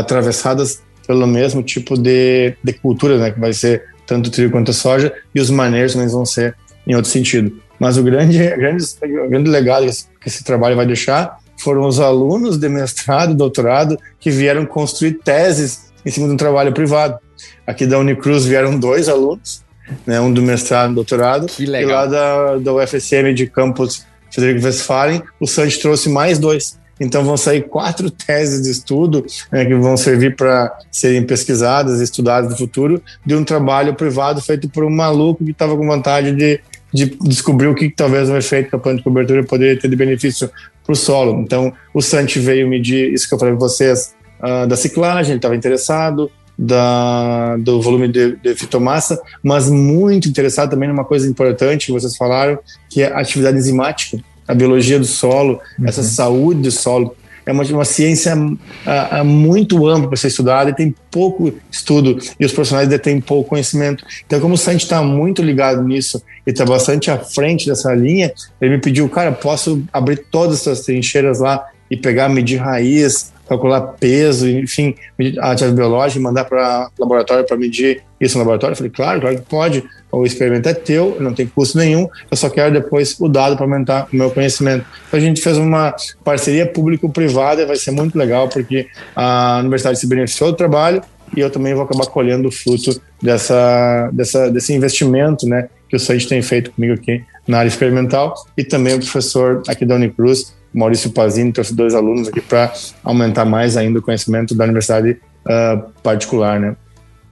atravessadas pelo mesmo tipo de, de cultura, né, que vai ser tanto trigo quanto soja, e os manejos também vão ser em outro sentido. Mas o grande, grande, grande legado que esse, trabalho vai deixar foram os alunos de mestrado e doutorado que vieram construir teses em cima de um trabalho privado. Aqui da Unicruz vieram dois alunos, né, um do mestrado e doutorado, que legal. e lá da, da UFSM de campus Frederico Westphalen, o Santi trouxe mais dois. Então vão sair quatro teses de estudo né, que vão servir para serem pesquisadas, estudadas no futuro, de um trabalho privado feito por um maluco que estava com vontade de, de descobrir o que, talvez um efeito que a planta de cobertura poderia ter de benefício para o solo. Então o Santi veio medir isso que eu falei para vocês uh, da ciclagem, ele estava interessado, da, do volume de, de fitomassa, mas muito interessado também numa coisa importante que vocês falaram, que é a atividade enzimática a biologia do solo, uhum. essa saúde do solo. É uma, uma ciência uh, muito ampla para ser estudada e tem pouco estudo e os profissionais detêm pouco conhecimento. Então, como o Santi está muito ligado nisso e está bastante à frente dessa linha, ele me pediu, cara, posso abrir todas essas trincheiras lá e pegar, medir raiz, calcular peso, enfim, a atividade biológica, mandar para laboratório para medir isso no laboratório? Eu falei, claro, claro que pode. O experimento é teu, não tem custo nenhum, eu só quero depois o dado para aumentar o meu conhecimento. Então a gente fez uma parceria público-privada, vai ser muito legal, porque a universidade se beneficiou do trabalho e eu também vou acabar colhendo o fruto dessa, dessa, desse investimento né, que o SAID tem feito comigo aqui na área experimental e também o professor aqui da Unicruz, Maurício Pazini, trouxe dois alunos aqui para aumentar mais ainda o conhecimento da universidade uh, particular, né?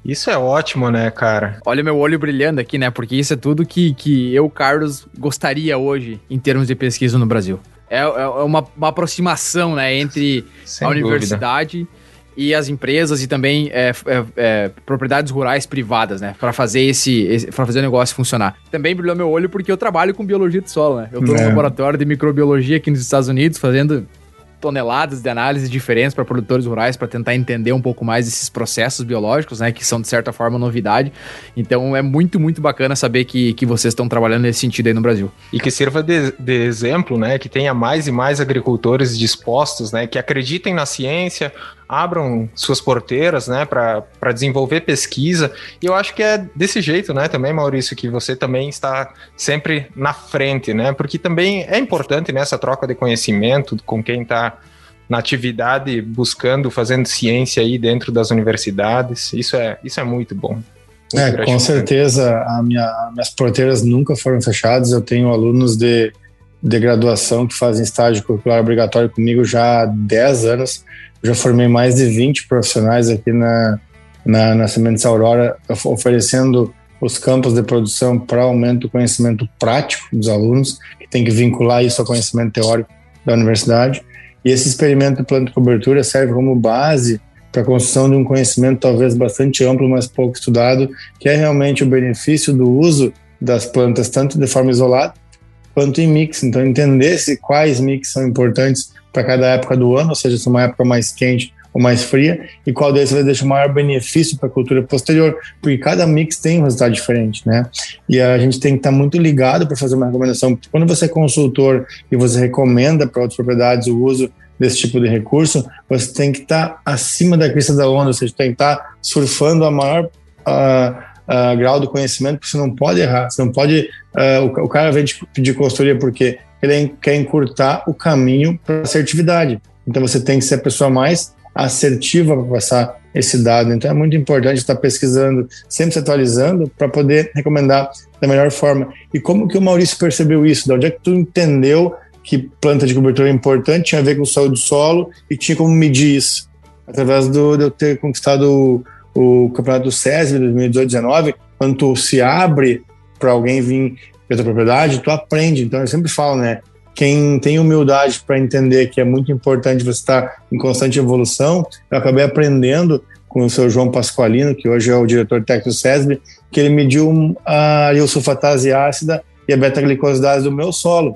Isso é ótimo, né, cara? Olha meu olho brilhando aqui, né? Porque isso é tudo que, que eu, Carlos, gostaria hoje em termos de pesquisa no Brasil. É, é uma, uma aproximação, né, entre Sem a universidade dúvida e as empresas e também é, é, é, propriedades rurais privadas, né? Para fazer esse, esse para fazer o negócio funcionar. Também brilhou meu olho porque eu trabalho com biologia de solo, né? Eu tô no é. laboratório de microbiologia aqui nos Estados Unidos fazendo toneladas de análises diferentes para produtores rurais para tentar entender um pouco mais esses processos biológicos, né, que são de certa forma novidade. Então é muito, muito bacana saber que, que vocês estão trabalhando nesse sentido aí no Brasil. E que sirva de, de exemplo, né, que tenha mais e mais agricultores dispostos, né, que acreditem na ciência, abram suas porteiras, né, para desenvolver pesquisa. E eu acho que é desse jeito, né, também, Maurício, que você também está sempre na frente, né, porque também é importante nessa troca de conhecimento com quem está na atividade buscando, fazendo ciência aí dentro das universidades. Isso é, isso é muito bom. Muito é, com certeza, a minha, minhas porteiras nunca foram fechadas. Eu tenho alunos de, de graduação que fazem estágio curricular obrigatório comigo já há 10 anos já formei mais de 20 profissionais aqui na, na, na Sementes Aurora, oferecendo os campos de produção para aumento do conhecimento prático dos alunos, que tem que vincular isso ao conhecimento teórico da universidade. E esse experimento de planta cobertura serve como base para a construção de um conhecimento talvez bastante amplo, mas pouco estudado, que é realmente o benefício do uso das plantas, tanto de forma isolada quanto em mix. Então, entender se quais mix são importantes para cada época do ano, ou seja, se é uma época mais quente ou mais fria, e qual deles vai deixar o maior benefício para a cultura posterior, porque cada mix tem um resultado diferente, né? E a gente tem que estar tá muito ligado para fazer uma recomendação. Quando você é consultor e você recomenda para outras propriedades o uso desse tipo de recurso, você tem que estar tá acima da crista da onda, ou seja, tem que estar tá surfando a maior uh, uh, grau do conhecimento, porque você não pode errar, você não pode. Uh, o, o, cara vem te pedir consultoria porque ele quer encurtar o caminho para assertividade. Então você tem que ser a pessoa mais assertiva para passar esse dado. Então é muito importante estar pesquisando, sempre se atualizando para poder recomendar da melhor forma. E como que o Maurício percebeu isso? De onde é que tu entendeu que planta de cobertura é importante, tinha a ver com o saúde do solo e tinha como medir isso? Através do, de eu ter conquistado o, o campeonato do SESB 2018-19, quando tu se abre para alguém vir da propriedade, tu aprende. Então eu sempre falo, né? Quem tem humildade para entender que é muito importante você estar em constante evolução, eu acabei aprendendo com o seu João Pasqualino, que hoje é o diretor técnico do SESB, que ele mediu a iosulfatase ácida e a beta-glicosidase do meu solo.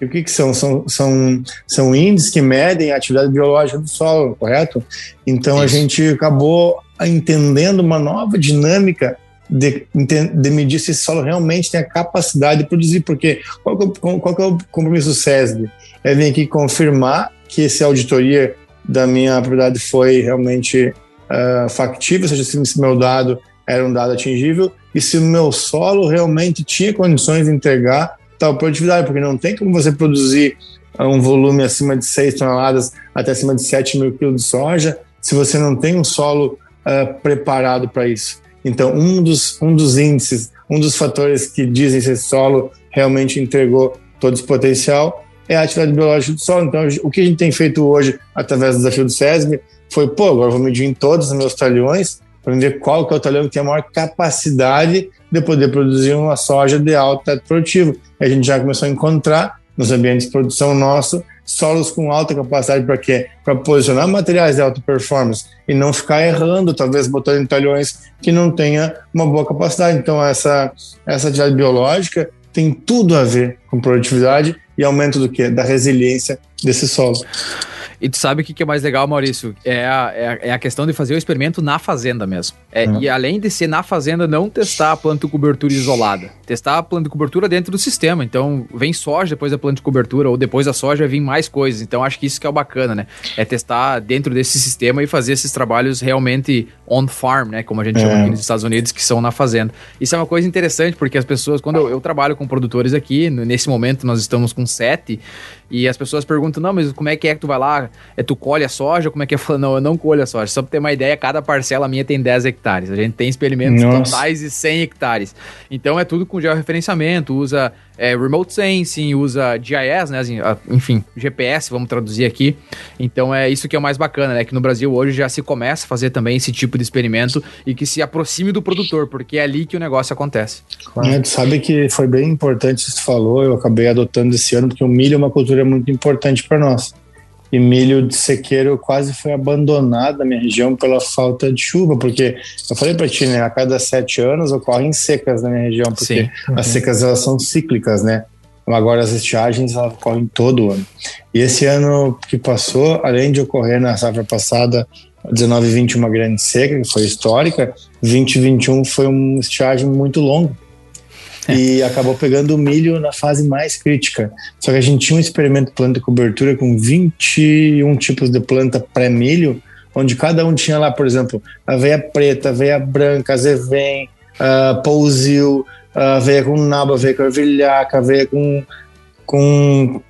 E o que, que são? são? São são índices que medem a atividade biológica do solo, correto? Então Isso. a gente acabou entendendo uma nova dinâmica de, de, medir se esse solo realmente tem a capacidade de produzir, porque qual, qual, qual é o compromisso do SESB? É vir aqui confirmar que essa auditoria da minha propriedade foi realmente uh, factível, ou seja, se meu dado era um dado atingível e se o meu solo realmente tinha condições de entregar tal produtividade, porque não tem como você produzir um volume acima de 6 toneladas até acima de 7 mil quilos de soja se você não tem um solo uh, preparado para isso. Então, um dos, um dos índices, um dos fatores que dizem se esse solo realmente entregou todo esse potencial é a atividade biológica do solo. Então, o que a gente tem feito hoje, através do desafio do SESB, foi, pô, agora vou medir em todos os meus talhões para ver qual que é o talhão que tem a maior capacidade de poder produzir uma soja de alto produtivo. E a gente já começou a encontrar nos ambientes de produção nosso solos com alta capacidade para quê? Para posicionar materiais de alta performance e não ficar errando, talvez botando em talhões que não tenha uma boa capacidade. Então essa essa atividade biológica tem tudo a ver com produtividade e aumento do que? Da resiliência desse solo. E tu sabe o que é mais legal, Maurício? É a, é a questão de fazer o experimento na fazenda mesmo. É, uhum. E além de ser na fazenda, não testar a planta de cobertura isolada. Testar a planta de cobertura dentro do sistema. Então, vem soja depois da planta de cobertura, ou depois da soja vem mais coisas. Então, acho que isso que é o bacana, né? É testar dentro desse sistema e fazer esses trabalhos realmente on-farm, né? Como a gente é. chama aqui nos Estados Unidos, que são na fazenda. Isso é uma coisa interessante, porque as pessoas, quando eu, eu trabalho com produtores aqui, nesse momento nós estamos com sete, e as pessoas perguntam, não, mas como é que é que tu vai lá? É tu colhe a soja? Como é que é? Falo, não, eu não colho a soja. Só pra ter uma ideia, cada parcela minha tem 10 hectares. A gente tem experimentos Nossa. totais de 100 hectares. Então é tudo com georreferenciamento, usa é, remote sensing, usa GIS, né? Assim, enfim, GPS, vamos traduzir aqui. Então é isso que é o mais bacana, né? Que no Brasil hoje já se começa a fazer também esse tipo de experimento e que se aproxime do produtor, porque é ali que o negócio acontece. Claro. É, sabe que foi bem importante isso que você falou, eu acabei adotando esse ano, porque o milho é uma cultura muito importante para nós. E milho de sequeiro quase foi abandonado na minha região pela falta de chuva, porque eu falei para ti, né, a cada sete anos ocorrem secas na minha região, porque uhum. as secas elas são cíclicas, né? Agora as estiagens elas ocorrem todo ano. E esse ano que passou, além de ocorrer na safra passada 19 e 20 uma grande seca, que foi histórica, 20 e 21 foi uma estiagem muito longa e acabou pegando o milho na fase mais crítica. Só que a gente tinha um experimento de planta cobertura com 21 tipos de planta pré-milho, onde cada um tinha lá, por exemplo, aveia preta, aveia branca, azevém, uh, pouzil, uh, aveia com nabo, aveia com ervilhaca, aveia com, com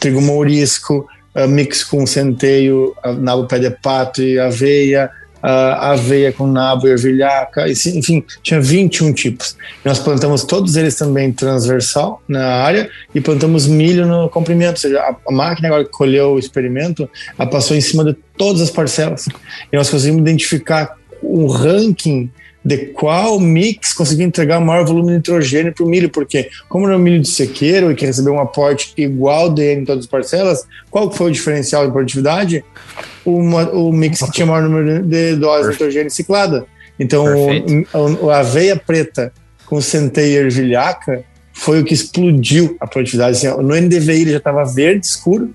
trigo mourisco, uh, mix com centeio, nabo pé de pato e aveia, uh, aveia com nabo e ervilhaca, enfim, tinha 21 tipos. Nós plantamos todos eles também transversal na área e plantamos milho no comprimento, ou seja, a, a máquina agora que colheu o experimento, ela passou em cima de todas as parcelas. E nós conseguimos identificar um ranking de qual mix conseguia entregar maior volume de nitrogênio para o milho, porque como um milho de sequeiro e que recebeu um aporte igual dele em todas as parcelas, qual foi o diferencial de produtividade? Uma, o mix que tinha maior número de doses de nitrogênio ciclada. Então, o, a aveia preta com centeia ervilhaca foi o que explodiu a produtividade. Assim, no NDVI ele já estava verde escuro,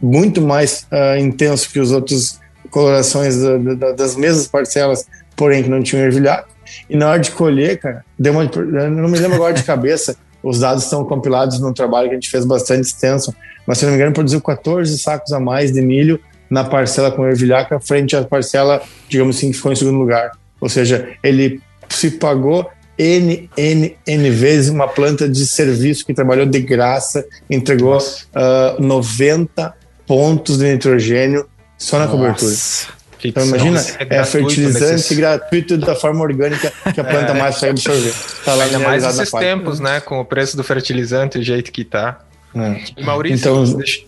muito mais uh, intenso que os outros colorações da, da, das mesmas parcelas, porém que não tinham ervilhaca. E na hora de colher, cara, deu uma, não me lembro agora de cabeça, os dados estão compilados num trabalho que a gente fez bastante extenso, mas se não me engano, produziu 14 sacos a mais de milho na parcela com ervilhaca, frente à parcela, digamos assim, que ficou em segundo lugar. Ou seja, ele se pagou N, N, N vezes uma planta de serviço que trabalhou de graça, entregou uh, 90 pontos de nitrogênio só na Nossa. cobertura. Então imagina, é, é fertilizante nesses... gratuito da forma orgânica que a planta é. mais vai absorver. Tá lá Ainda mais nesses tempos, né? Com o preço do fertilizante, o jeito que tá. É. Maurício, então, deixa...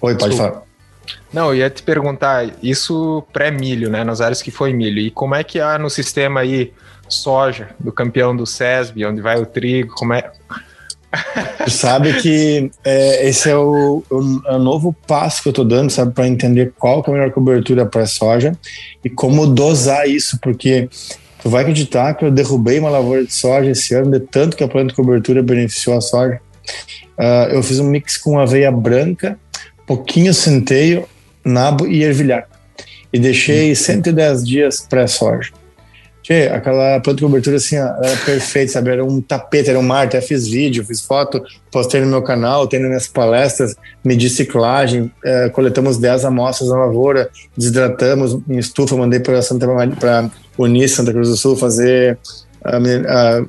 Oi, pode Desculpa. falar. Não, eu ia te perguntar, isso pré-milho, né? Nas áreas que foi milho. E como é que há no sistema aí soja, do campeão do SESB, onde vai o trigo, como é... Tu sabe que é, esse é o, o, é o, novo passo que eu tô dando, sabe, para entender qual é a melhor cobertura para soja e como dosar isso, porque tu vai acreditar que eu derrubei uma lavoura de soja esse ano, de tanto que a planta de cobertura beneficiou a soja. Uh, eu fiz um mix com aveia branca, pouquinho centeio, nabo e ervilhar. E deixei 110 dias pré-soja. Tchê, aquela planta de cobertura assim, era perfeita, sabe? Era um tapete, era um mar. Até fiz vídeo, fiz foto, postei no meu canal, tenho minhas palestras, medi ciclagem, é, coletamos 10 amostras na lavoura, desidratamos em estufa, mandei para Santa para Unis, Santa Cruz do Sul, fazer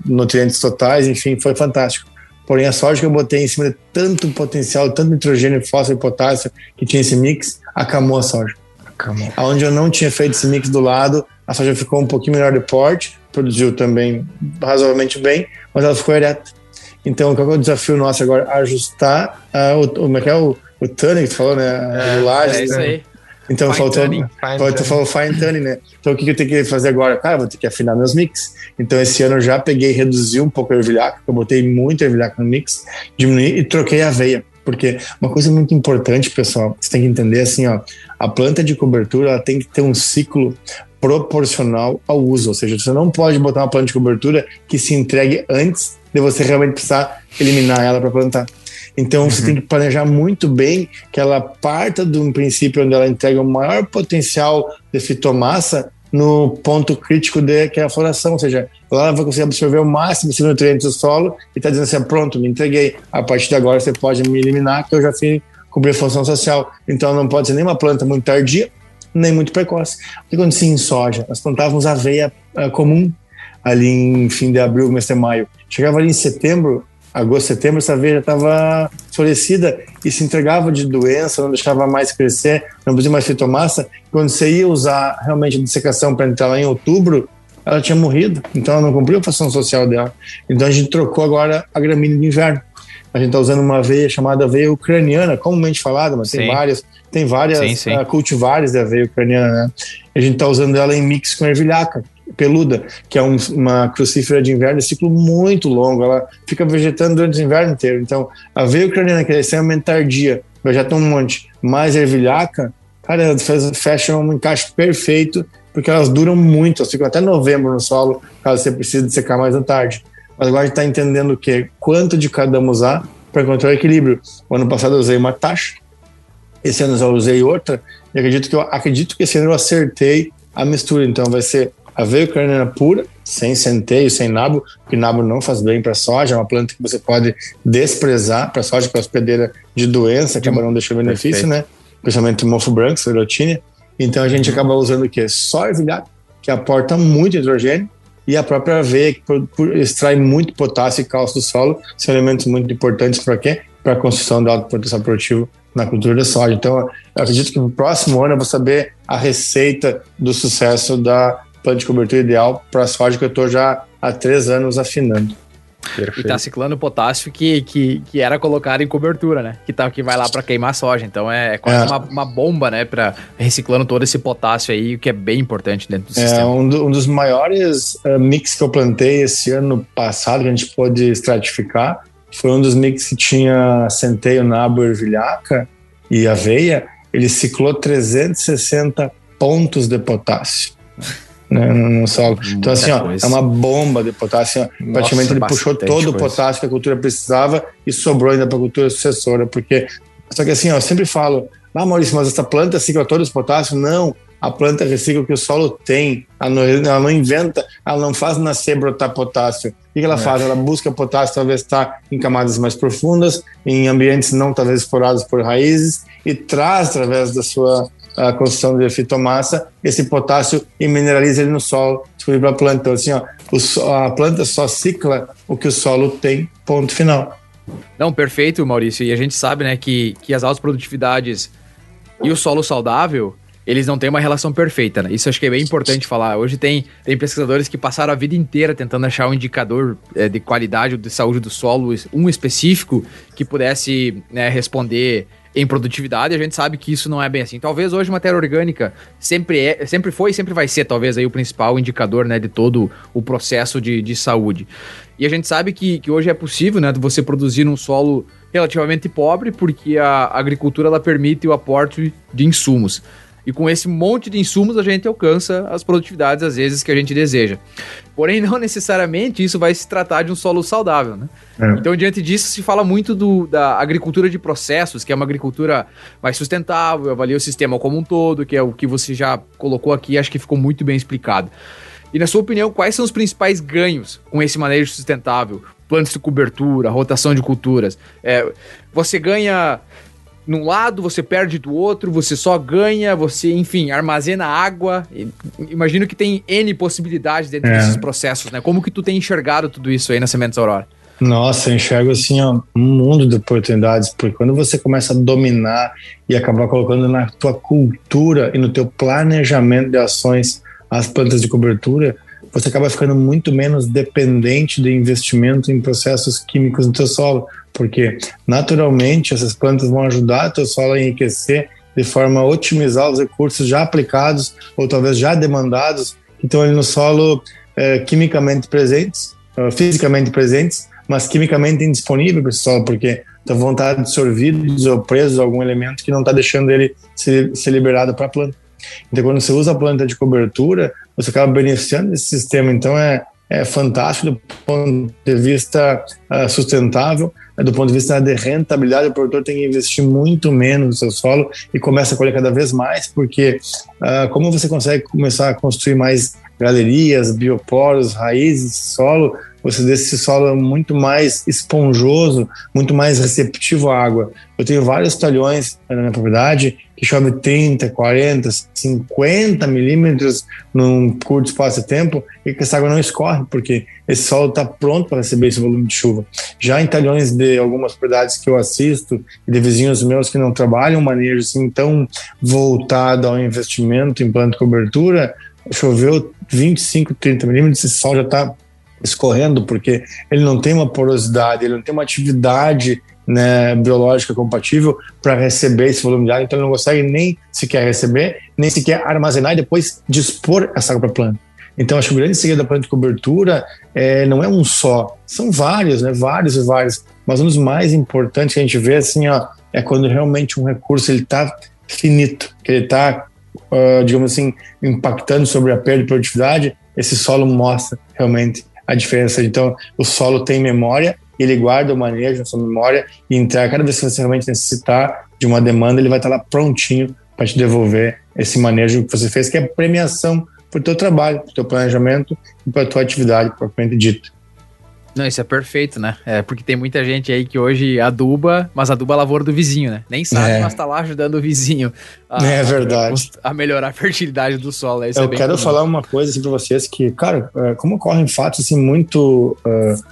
nutrientes totais, enfim, foi fantástico. Porém, a soja que eu botei em cima de tanto potencial, tanto nitrogênio, fósforo e potássio que tinha esse mix, acamou a soja. Acamou. Onde eu não tinha feito esse mix do lado, a soja ficou um pouquinho menor de porte, produziu também razoavelmente bem, mas ela ficou ereta. Então, qual é o desafio nosso agora? Ajustar uh, o, como é que é o, o tuning que tu falou, né? A é, regulagem. É isso né? aí. Então fine faltou, tuning, faltou, falou fine tuning, né? Então o que eu tenho que fazer agora? Cara, vou ter que afinar meus mix. Então esse ano eu já peguei e reduzi um pouco a ervilhaca, eu botei muito ervilhaca no mix, diminuí e troquei a aveia. Porque uma coisa muito importante, pessoal, você tem que entender assim, ó, a planta de cobertura ela tem que ter um ciclo proporcional ao uso, ou seja, você não pode botar uma planta de cobertura que se entregue antes de você realmente precisar eliminar ela para plantar. Então uhum. você tem que planejar muito bem que ela parta de um princípio onde ela entrega o maior potencial de fitomassa no ponto crítico de que é a floração, ou seja, lá vai conseguir absorver o máximo de nutrientes do solo e está dizendo assim, pronto, me entreguei, a partir de agora você pode me eliminar que eu já fiz cumprir a função social. Então não pode ser nem uma planta muito tardia, nem muito precoce. O que acontecia em soja? Nós plantávamos aveia uh, comum ali em fim de abril, mês de maio. Chegava ali em setembro, agosto, setembro, essa aveia já estava florescida e se entregava de doença, não deixava mais crescer, não produzia mais fitomassa. Quando você ia usar realmente a dissecação para entrar lá em outubro, ela tinha morrido, então ela não cumpriu a função social dela. Então a gente trocou agora a gramínea de inverno. A gente está usando uma aveia chamada aveia ucraniana, comumente falada, mas sim. tem várias, tem várias sim, sim. Uh, cultivares de aveia ucraniana, né? A gente está usando ela em mix com ervilhaca peluda, que é um, uma crucífera de inverno de ciclo muito longo, ela fica vegetando durante o inverno inteiro. Então, a veia ucraniana, que é extremamente tardia, vegeta um monte, mais ervilhaca, cara, elas fecham um encaixe perfeito, porque elas duram muito, elas ficam até novembro no solo, caso você precise secar mais à tarde. Mas agora a gente está entendendo o quê? Quanto de cada usar para encontrar o equilíbrio. O ano passado eu usei uma taxa, esse ano eu usei outra, e acredito que, eu, acredito que esse ano eu acertei a mistura. Então vai ser aveia ucraniana pura, sem centeio, sem nabo, porque nabo não faz bem para soja, é uma planta que você pode desprezar para soja, que é hospedeira de doença, acaba não deixando benefício, Perfeito. né? Principalmente mofo branco, serotina. Então a gente acaba usando o quê? Só ervilhado, que aporta muito hidrogênio, e a própria aveia, que extrai muito potássio e cálcio do solo, são elementos muito importantes para quê? Para a construção do alto potencial produtivo na cultura da soja. Então, acredito que no próximo ano eu vou saber a receita do sucesso da plano de cobertura ideal para a soja que eu estou já há três anos afinando. Perfeito. E tá ciclando potássio que, que, que era colocado em cobertura, né? Que, tá, que vai lá para queimar soja. Então é, é quase é. Uma, uma, bomba, né? Para reciclando todo esse potássio aí, o que é bem importante dentro do é, sistema. Um, do, um dos maiores uh, mix que eu plantei esse ano passado, que a gente pôde estratificar, foi um dos mix que tinha centeio, nabo, ervilhaca e aveia. Ele ciclou 360 pontos de potássio né, no solo. então, assim, ó, é uma bomba de potássio. Assim, praticamente ele puxou todo coisa. o potássio que a cultura precisava e sobrou ainda para a cultura sucessora. Porque, só que assim, ó, eu sempre falo, ah, Maurício, mas essa planta cicla todos os potássios? Não, a planta recicla o que o solo tem. Ela não, ela não inventa, ela não faz nascer brotar potássio. O que ela é. faz? Ela busca potássio, talvez está em camadas mais profundas, em ambientes não talvez explorados por raízes, e traz através da sua a construção de fitomassa, esse potássio e mineraliza ele no solo, disponível para a planta. Então, assim, ó, o, a planta só cicla o que o solo tem, ponto final. Não, perfeito, Maurício. E a gente sabe, né, que, que as altas produtividades e o solo saudável, eles não têm uma relação perfeita, né? Isso acho que é bem importante falar. Hoje tem, tem pesquisadores que passaram a vida inteira tentando achar um indicador é, de qualidade ou de saúde do solo, um específico, que pudesse né, responder em produtividade, a gente sabe que isso não é bem assim. Talvez hoje matéria orgânica sempre é, sempre foi e sempre vai ser, talvez, aí o principal indicador, né, de todo o processo de, de saúde. E a gente sabe que, que hoje é possível, né, você produzir num solo relativamente pobre, porque a agricultura ela permite o aporte de insumos. E com esse monte de insumos a gente alcança as produtividades às vezes que a gente deseja. Porém, não necessariamente isso vai se tratar de um solo saudável, né? É. Então, diante disso, se fala muito do, da agricultura de processos, que é uma agricultura mais sustentável, avalia o sistema como um todo, que é o que você já colocou aqui, acho que ficou muito bem explicado. E na sua opinião, quais são os principais ganhos com esse manejo sustentável? Plantas de cobertura, rotação de culturas. É, você ganha num lado, você perde do outro, você só ganha, você, enfim, armazena água. Imagino que tem N possibilidades dentro é. desses processos, né? Como que tu tem enxergado tudo isso aí na Sementes Aurora? Nossa, eu enxergo assim, ó, um mundo de oportunidades, porque quando você começa a dominar e acabar colocando na tua cultura e no teu planejamento de ações as plantas de cobertura, você acaba ficando muito menos dependente de investimento em processos químicos no teu solo, porque naturalmente essas plantas vão ajudar o teu solo a enriquecer de forma a otimizar os recursos já aplicados ou talvez já demandados que estão ali no solo é, quimicamente presentes, uh, fisicamente presentes, mas quimicamente indisponível para esse solo, porque então vão estar absorvidos ou presos a algum elemento que não está deixando ele ser, ser liberado para a planta. Então, quando você usa a planta de cobertura, você acaba beneficiando desse sistema. Então, é, é fantástico do ponto de vista uh, sustentável, né, do ponto de vista de rentabilidade, o produtor tem que investir muito menos no seu solo e começa a colher cada vez mais, porque uh, como você consegue começar a construir mais galerias, bioporos, raízes, solo, você deixa esse solo muito mais esponjoso, muito mais receptivo à água. Eu tenho vários talhões na minha propriedade que chove 30, 40, 50 milímetros num curto espaço de tempo e que essa água não escorre, porque esse solo está pronto para receber esse volume de chuva. Já em talhões de algumas propriedades que eu assisto e de vizinhos meus que não trabalham manejo assim tão voltado ao investimento em planta cobertura, choveu 25, 30 milímetros, esse solo já está escorrendo, porque ele não tem uma porosidade, ele não tem uma atividade né, biológica compatível para receber esse volume de água, então ele não consegue nem sequer receber, nem sequer armazenar e depois dispor essa água para a planta. Então, acho que o grande segredo da planta de cobertura é, não é um só, são vários, né, vários e vários, mas um dos mais importantes que a gente vê assim, ó, é quando realmente um recurso ele está finito, que ele está, uh, digamos assim, impactando sobre a perda de produtividade, esse solo mostra realmente a diferença. Então, o solo tem memória, ele guarda o manejo na sua memória e entrega cada vez que você realmente necessitar de uma demanda, ele vai estar lá prontinho para te devolver esse manejo que você fez, que é premiação o teu trabalho, o teu planejamento e para a tua atividade propriamente dita. Não, isso é perfeito, né? É porque tem muita gente aí que hoje aduba, mas aduba a lavoura do vizinho, né? Nem sabe, é. mas tá lá ajudando o vizinho. A, é verdade. A, a melhorar a fertilidade do solo. Isso Eu é quero comum. falar uma coisa assim para vocês que, cara, é, como ocorrem fatos assim muito uh,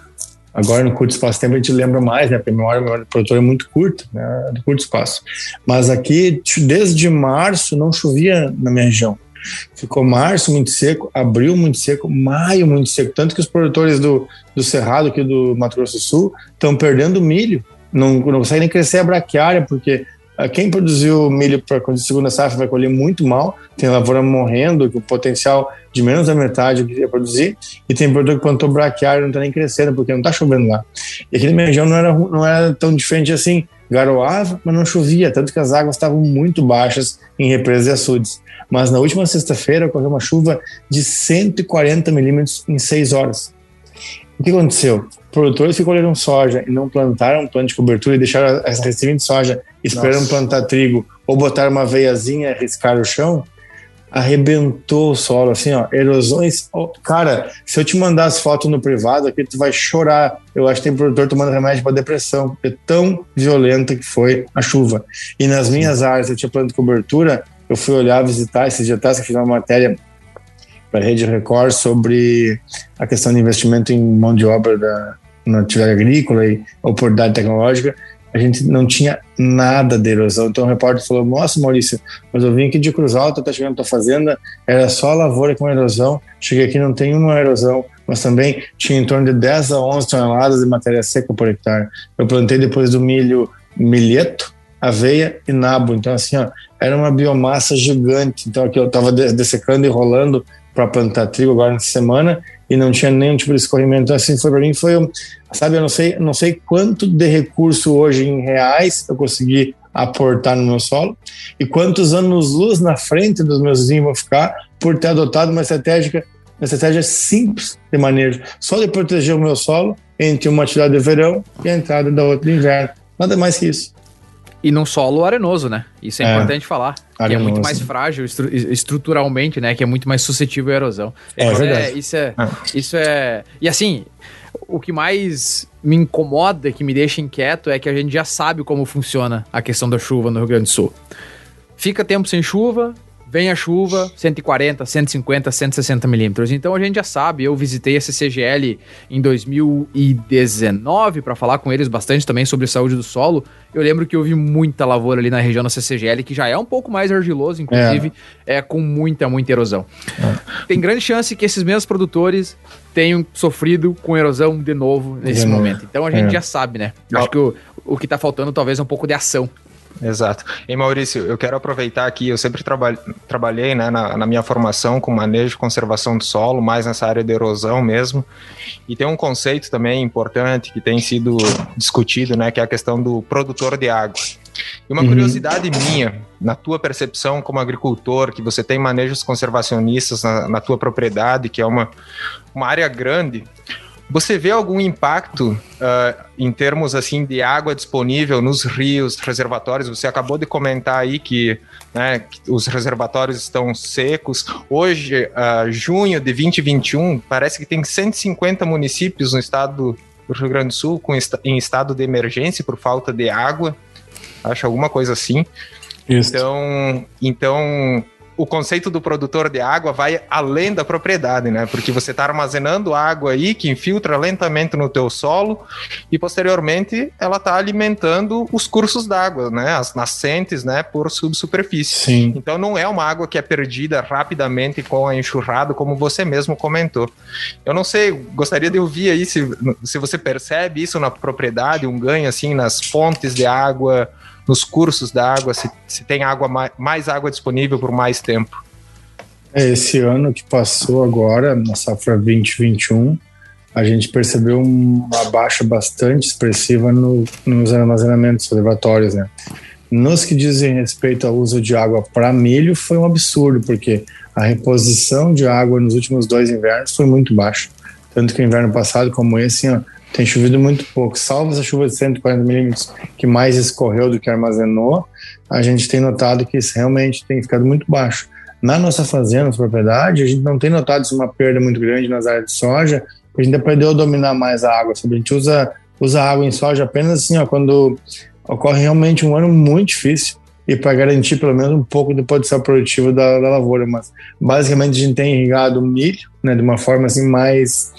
agora no curto espaço de tempo a gente lembra mais, né? Porque a memória, a memória do produtor é muito curta, né? De curto espaço. Mas aqui, desde março, não chovia na minha região. Ficou março muito seco, abril muito seco, maio muito seco. Tanto que os produtores do, do Cerrado, aqui do Mato Grosso do Sul, estão perdendo milho. Não, não conseguem nem crescer a braquiária, porque ah, quem produziu milho para a segunda safra vai colher muito mal. Tem lavoura morrendo, com potencial de menos da metade do que ia produzir. E tem produtor que plantou braquiária não está nem crescendo, porque não está chovendo lá. E aqui na minha região não era, não era tão diferente assim. Garoava, mas não chovia, tanto que as águas estavam muito baixas em represas e açudes mas na última sexta-feira ocorreu uma chuva de 140 milímetros em seis horas. O que aconteceu? Produtores que colheram soja e não plantaram planta de cobertura e deixaram essa recebida de soja esperando Nossa. plantar trigo ou botar uma veiazinha e arriscar o chão, arrebentou o solo, assim, ó, erosões. Oh, cara, se eu te mandar as fotos no privado aqui, tu vai chorar. Eu acho que tem produtor tomando remédio para depressão. É tão violenta que foi a chuva. E nas minhas áreas, eu tinha planta de cobertura, eu fui olhar, visitar esses dias que fiz uma matéria para a Rede Record sobre a questão de investimento em mão de obra da, na atividade agrícola e oportunidade tecnológica, a gente não tinha nada de erosão. Então o repórter falou: Nossa, Maurício, mas eu vim aqui de Cruz Alta, tá chegando na tua fazenda, era só lavoura com erosão. Cheguei aqui, não tem uma erosão, mas também tinha em torno de 10 a 11 toneladas de matéria seca por hectare. Eu plantei depois do milho milheto, aveia e nabo. Então, assim, ó, era uma biomassa gigante. Então, aqui eu estava dessecando e rolando para plantar trigo agora nessa semana e não tinha nenhum tipo de escorrimento. Então, assim, foi para mim, foi, sabe, eu não sei, não sei quanto de recurso hoje em reais eu consegui aportar no meu solo e quantos anos luz na frente dos meus vizinhos vão ficar por ter adotado uma estratégia, uma estratégia simples de manejo, só de proteger o meu solo entre uma atividade de verão e a entrada da outra de inverno. Nada mais que isso. E num solo arenoso, né? Isso é, é importante falar. Arenoso. Que é muito mais frágil estru estruturalmente, né? Que é muito mais suscetível à erosão. É, é verdade. É, isso, é, ah. isso é. E assim, o que mais me incomoda, que me deixa inquieto, é que a gente já sabe como funciona a questão da chuva no Rio Grande do Sul. Fica tempo sem chuva, vem a chuva, 140, 150, 160 milímetros. Então a gente já sabe, eu visitei a CCGL em 2019 para falar com eles bastante também sobre saúde do solo. Eu lembro que eu vi muita lavoura ali na região da CCGL, que já é um pouco mais argiloso, inclusive, é, é com muita, muita erosão. É. Tem grande chance que esses mesmos produtores tenham sofrido com erosão de novo nesse de momento. Então a gente é. já sabe, né? Acho que o, o que tá faltando talvez é um pouco de ação Exato. E Maurício, eu quero aproveitar aqui, eu sempre traba trabalhei né, na, na, minha formação com manejo e conservação do solo, mais nessa área de erosão mesmo. E tem um conceito também importante que tem sido discutido, né, que é a questão do produtor de água. E uma uhum. curiosidade minha, na tua percepção como agricultor, que você tem manejos conservacionistas na, na tua propriedade, que é uma, uma área grande, você vê algum impacto uh, em termos assim de água disponível nos rios, reservatórios? Você acabou de comentar aí que, né, que os reservatórios estão secos. Hoje, uh, junho de 2021, parece que tem 150 municípios no estado do Rio Grande do Sul com, em estado de emergência por falta de água. Acho alguma coisa assim. Isso. Então, então o conceito do produtor de água vai além da propriedade, né? Porque você está armazenando água aí que infiltra lentamente no teu solo e posteriormente ela está alimentando os cursos d'água, né? As nascentes, né? Por subsuperfície. Sim. Então não é uma água que é perdida rapidamente com a enxurrada, como você mesmo comentou. Eu não sei, gostaria de ouvir aí se, se você percebe isso na propriedade, um ganho assim nas fontes de água, nos cursos da água, se, se tem água mais, mais água disponível por mais tempo. É, esse ano que passou agora, na safra 2021, a gente percebeu uma baixa bastante expressiva no, nos armazenamentos reservatórios, né? Nos que dizem respeito ao uso de água para milho, foi um absurdo, porque a reposição de água nos últimos dois invernos foi muito baixa. Tanto que o inverno passado, como esse, tem chovido muito pouco. Salvo essa chuva de 140 milímetros que mais escorreu do que armazenou, a gente tem notado que isso realmente tem ficado muito baixo. Na nossa fazenda, na propriedade, a gente não tem notado uma perda muito grande nas áreas de soja, a gente aprendeu a dominar mais a água. Sabe? A gente usa, usa água em soja apenas assim, ó, quando ocorre realmente um ano muito difícil e para garantir pelo menos um pouco do potencial produtivo da, da, lavoura. Mas basicamente a gente tem irrigado milho, né, de uma forma assim mais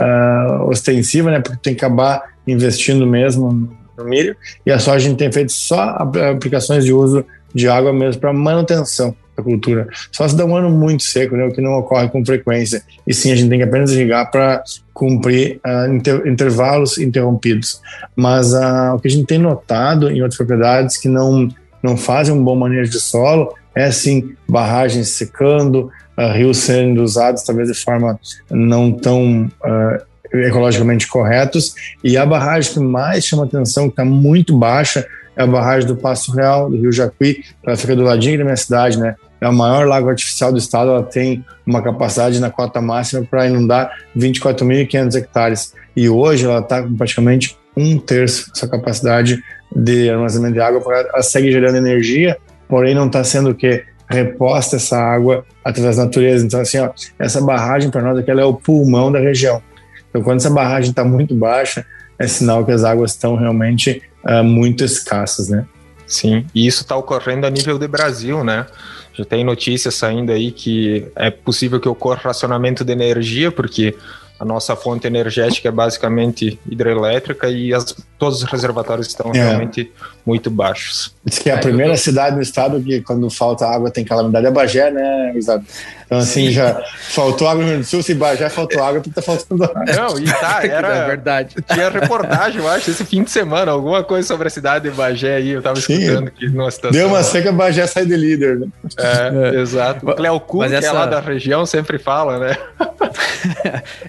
uh, ostensiva, né? Porque tem que acabar investindo mesmo no milho. E a soja a gente tem feito só aplicações de uso de água mesmo para manutenção da cultura. Só se dá um ano muito seco, né? O que não ocorre com frequência. E sim, a gente tem que apenas irrigar para cumprir uh, inter intervalos interrompidos. Mas uh, o que a gente tem notado em outras propriedades que não não fazem um bom manejo de solo é assim barragens secando, uh, rios sendo usados talvez de forma não tão uh, ecologicamente corretos. E a barragem que mais chama atenção, que está muito baixa, é a barragem do Passo Real, do Rio Jacuí, ela fica do ladinho da minha cidade, né? É o maior lago artificial do estado, ela tem uma capacidade na cota máxima para inundar 24.500 hectares. E hoje ela está com praticamente um terço dessa capacidade de armazenamento de água, ela segue gerando energia, porém não está sendo o que reposta essa água através da natureza. Então, assim, ó, essa barragem para nós aqui ela é o pulmão da região. Então, quando essa barragem está muito baixa, é sinal que as águas estão realmente uh, muito escassas, né? Sim, e isso está ocorrendo a nível de Brasil, né? Já tem notícias saindo aí que é possível que ocorra racionamento de energia, porque a nossa fonte energética é basicamente hidrelétrica e as, todos os reservatórios estão é. realmente muito baixos. Diz que é a primeira cidade no estado que quando falta água tem calamidade é Bagé, né, Exato. Então assim, Sim. já faltou água no Rio do Sul, se Bagé faltou água, porque tá faltando água. Não, e tá, era é verdade. Tinha reportagem, eu acho, esse fim de semana, alguma coisa sobre a cidade de Bagé aí, eu tava Sim. escutando aqui numa situação. Deu uma seca, Bagé sai de líder, né? É, é. exato. O Cleo Kuhn, essa... que é lá da região, sempre fala, né?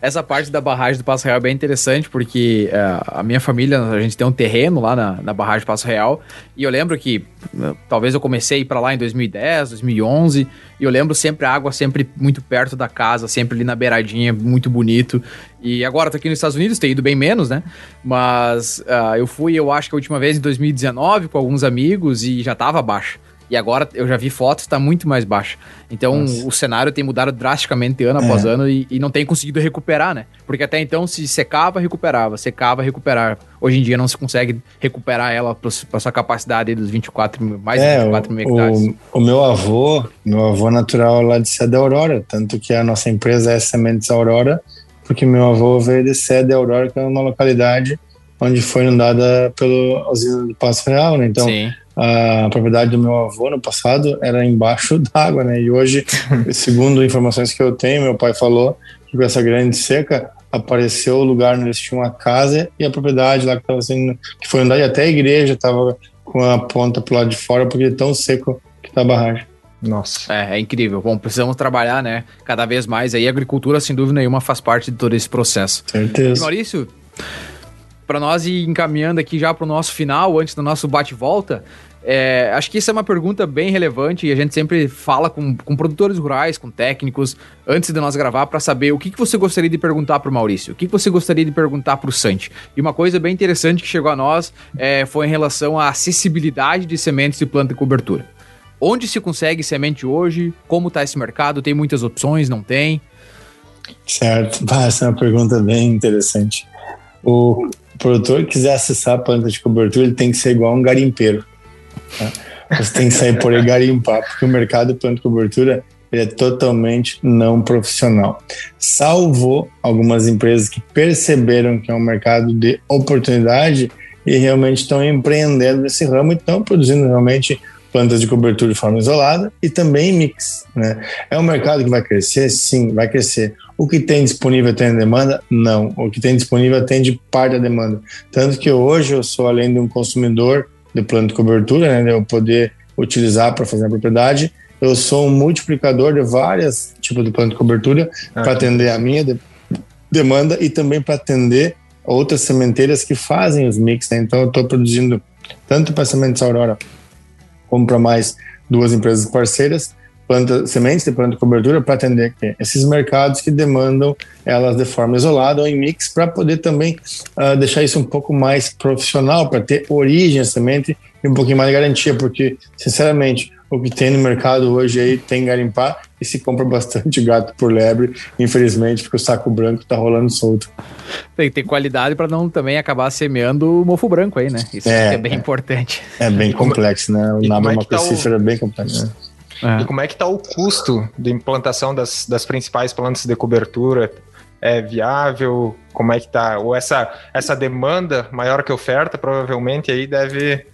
essa parte da barragem do Passo Real é bem interessante, porque uh, a minha família, a gente tem um terreno lá na, na barragem Passo Real, e eu lembro que uh, talvez eu comecei para lá em 2010, 2011, e eu lembro sempre a água sempre muito perto da casa, sempre ali na beiradinha, muito bonito. E agora tô aqui nos Estados Unidos, tem ido bem menos, né? Mas uh, eu fui, eu acho que a última vez em 2019 com alguns amigos e já tava baixa. E agora eu já vi fotos, está muito mais baixa. Então Nossa. o cenário tem mudado drasticamente ano após é. ano e, e, não tem conseguido recuperar, né? Porque até então se secava, recuperava, secava, recuperava. Hoje em dia não se consegue recuperar ela para sua capacidade dos 24 mil, mais é, de 24 mil hectares. O, o, meu avô, meu avô natural lá de Sede Aurora, tanto que a nossa empresa é Sementes Aurora, porque meu avô veio de Sede Aurora, que é uma localidade onde foi inundada pelo usina do Passo Real, né? Então, Sim a propriedade do meu avô no passado era embaixo d'água, né? E hoje, segundo informações que eu tenho, meu pai falou que com essa grande seca apareceu o lugar onde eles tinham uma casa e a propriedade lá que estava sendo que foi andar e até a igreja estava com a ponta pro lado de fora porque é tão seco que tá a barragem. Nossa. É, é incrível. Bom, precisamos trabalhar, né? Cada vez mais aí. A agricultura, sem dúvida nenhuma, faz parte de todo esse processo. Certeza. E Maurício, para nós ir encaminhando aqui já para o nosso final, antes do nosso bate-volta, é, acho que isso é uma pergunta bem relevante e a gente sempre fala com, com produtores rurais, com técnicos, antes de nós gravar, para saber o que, que você gostaria de perguntar para o Maurício, o que, que você gostaria de perguntar para o Santi. E uma coisa bem interessante que chegou a nós é, foi em relação à acessibilidade de sementes de planta e cobertura. Onde se consegue semente hoje? Como está esse mercado? Tem muitas opções? Não tem? Certo. essa é uma pergunta bem interessante. O produtor que quiser acessar a planta de cobertura, ele tem que ser igual um garimpeiro. Tá? Você tem que sair por aí garimpar, porque o mercado de plano de cobertura ele é totalmente não profissional. Salvo algumas empresas que perceberam que é um mercado de oportunidade e realmente estão empreendendo nesse ramo e estão produzindo realmente plantas de cobertura de forma isolada e também mix. Né? É um mercado que vai crescer? Sim, vai crescer. O que tem disponível tem demanda? Não. O que tem disponível atende parte da demanda. Tanto que hoje eu sou, além de um consumidor de plano de cobertura, né, de eu poder utilizar para fazer a propriedade. Eu sou um multiplicador de vários tipos de plano de cobertura ah, para atender a minha de demanda e também para atender outras sementeiras que fazem os mix. Né? Então, eu estou produzindo tanto para Sementes Aurora como para mais duas empresas parceiras planta, sementes de planta de cobertura para atender esses mercados que demandam elas de forma isolada ou em mix para poder também uh, deixar isso um pouco mais profissional, para ter origem a semente e um pouquinho mais de garantia, porque, sinceramente, o que tem no mercado hoje aí tem garimpar e se compra bastante gato por lebre, infelizmente, porque o saco branco tá rolando solto. Tem que ter qualidade para não também acabar semeando o mofo branco aí, né? Isso é, é bem é, importante. É bem complexo, né? O nabo é uma tá bem complexo. Né? É. E como é que está o custo de implantação das, das principais plantas de cobertura? É viável? Como é que está? Ou essa, essa demanda maior que oferta provavelmente aí deve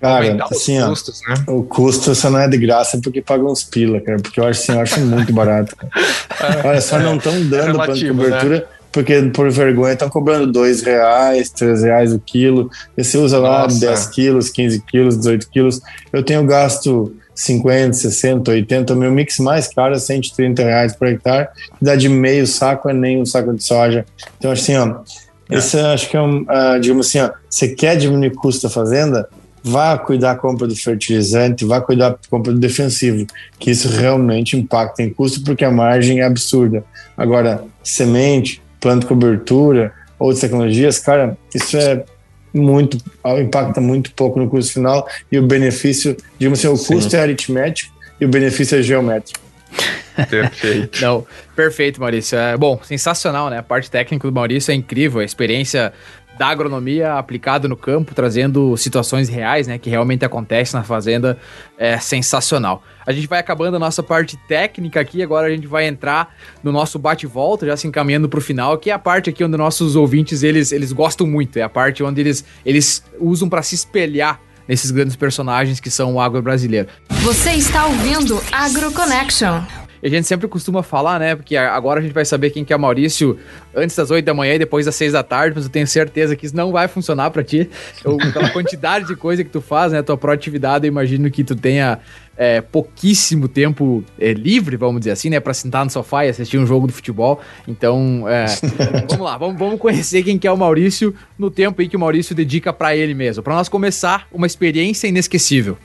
Cara, assim, ó, custos, né? o custo só não é de graça porque pagam uns pila, cara, porque eu acho assim, eu acho muito barato. É, Olha, só é, não estão dando é de cobertura, né? porque por vergonha estão cobrando dois reais, três reais o quilo, e você usa lá Nossa. 10 quilos, 15 quilos, 18 quilos, eu tenho gasto 50, 60, 80, o meu mix mais caro é 130 reais por hectare, que dá de meio saco a nem um saco de soja. Então, assim, ó, é. esse acho que é um, uh, digamos assim, ó, você quer diminuir o custo da fazenda, vá cuidar da compra do fertilizante, vá cuidar da compra do defensivo, que isso realmente impacta em custo, porque a margem é absurda. Agora, semente, planta cobertura, outras tecnologias, cara, isso é muito, impacta muito pouco no custo final e o benefício, digamos assim, o Sim. custo é aritmético e o benefício é geométrico. Perfeito. Não, perfeito, Maurício. É, bom, sensacional, né? A parte técnica do Maurício é incrível, a experiência da agronomia aplicada no campo, trazendo situações reais, né, que realmente acontecem na fazenda, é sensacional. A gente vai acabando a nossa parte técnica aqui, agora a gente vai entrar no nosso bate-volta, já se encaminhando para o final, que é a parte aqui onde nossos ouvintes eles, eles gostam muito, é a parte onde eles, eles usam para se espelhar nesses grandes personagens que são o agro brasileiro. Você está ouvindo Agro Connection a gente sempre costuma falar, né? Porque agora a gente vai saber quem que é o Maurício antes das 8 da manhã e depois das 6 da tarde, mas eu tenho certeza que isso não vai funcionar para ti. Eu, pela quantidade de coisa que tu faz, né? Tua proatividade, eu imagino que tu tenha é, pouquíssimo tempo é, livre, vamos dizer assim, né? Para sentar no sofá e assistir um jogo do futebol. Então, é, vamos lá, vamos, vamos conhecer quem que é o Maurício no tempo aí que o Maurício dedica para ele mesmo. Para nós começar, uma experiência inesquecível.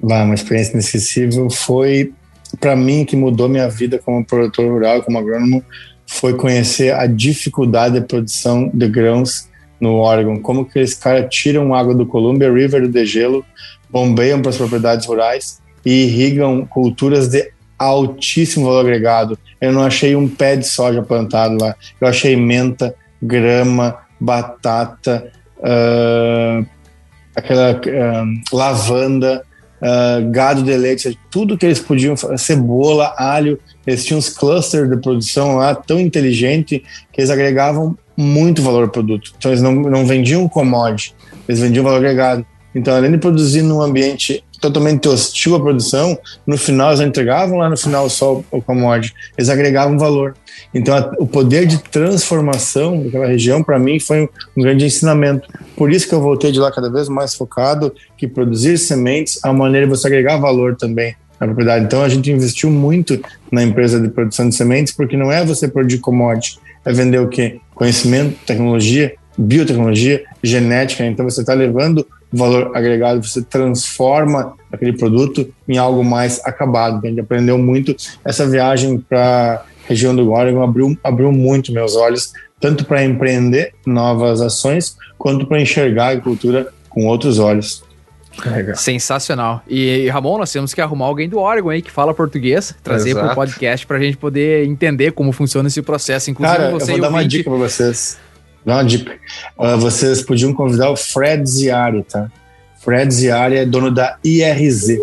Bah, uma experiência inesquecível foi para mim que mudou minha vida como produtor rural, como agrônomo, foi conhecer a dificuldade de produção de grãos no Oregon, como que eles caras tiram água do Columbia River do degelo, bombeiam para as propriedades rurais e irrigam culturas de altíssimo valor agregado. Eu não achei um pé de soja plantado lá, eu achei menta, grama, batata, uh, aquela uh, lavanda, uh, gado de leite, tudo que eles podiam, cebola, alho, eles tinham uns clusters de produção lá tão inteligente que eles agregavam muito valor ao produto. Então eles não, não vendiam commodity, eles vendiam valor agregado. Então, além de produzir num ambiente totalmente hostil à produção, no final eles entregavam lá no final só o commodity, eles agregavam valor. Então, a, o poder de transformação daquela região, para mim, foi um, grande ensinamento. Por isso que eu voltei de lá cada vez mais focado que produzir sementes é uma maneira de você agregar valor também na propriedade. Então, a gente investiu muito na empresa de produção de sementes, porque não é você produzir commodity, é vender o quê? Conhecimento, tecnologia, biotecnologia, genética. Então, você está levando valor agregado, você transforma aquele produto em algo mais acabado. A gente aprendeu muito. Essa viagem para a região do Oregon abriu, abriu muito meus olhos, tanto para empreender novas ações, quanto para enxergar a agricultura com outros olhos. Legal. Sensacional. E, Ramon, nós temos que arrumar alguém do Oregon aí que fala português, trazer para o podcast para a gente poder entender como funciona esse processo. Inclusive, Cara, você eu vou dar uma dica para vocês. Dá uma dica. Uh, vocês podiam convidar o Fred Ziari, tá? Fred Ziari é dono da IRZ.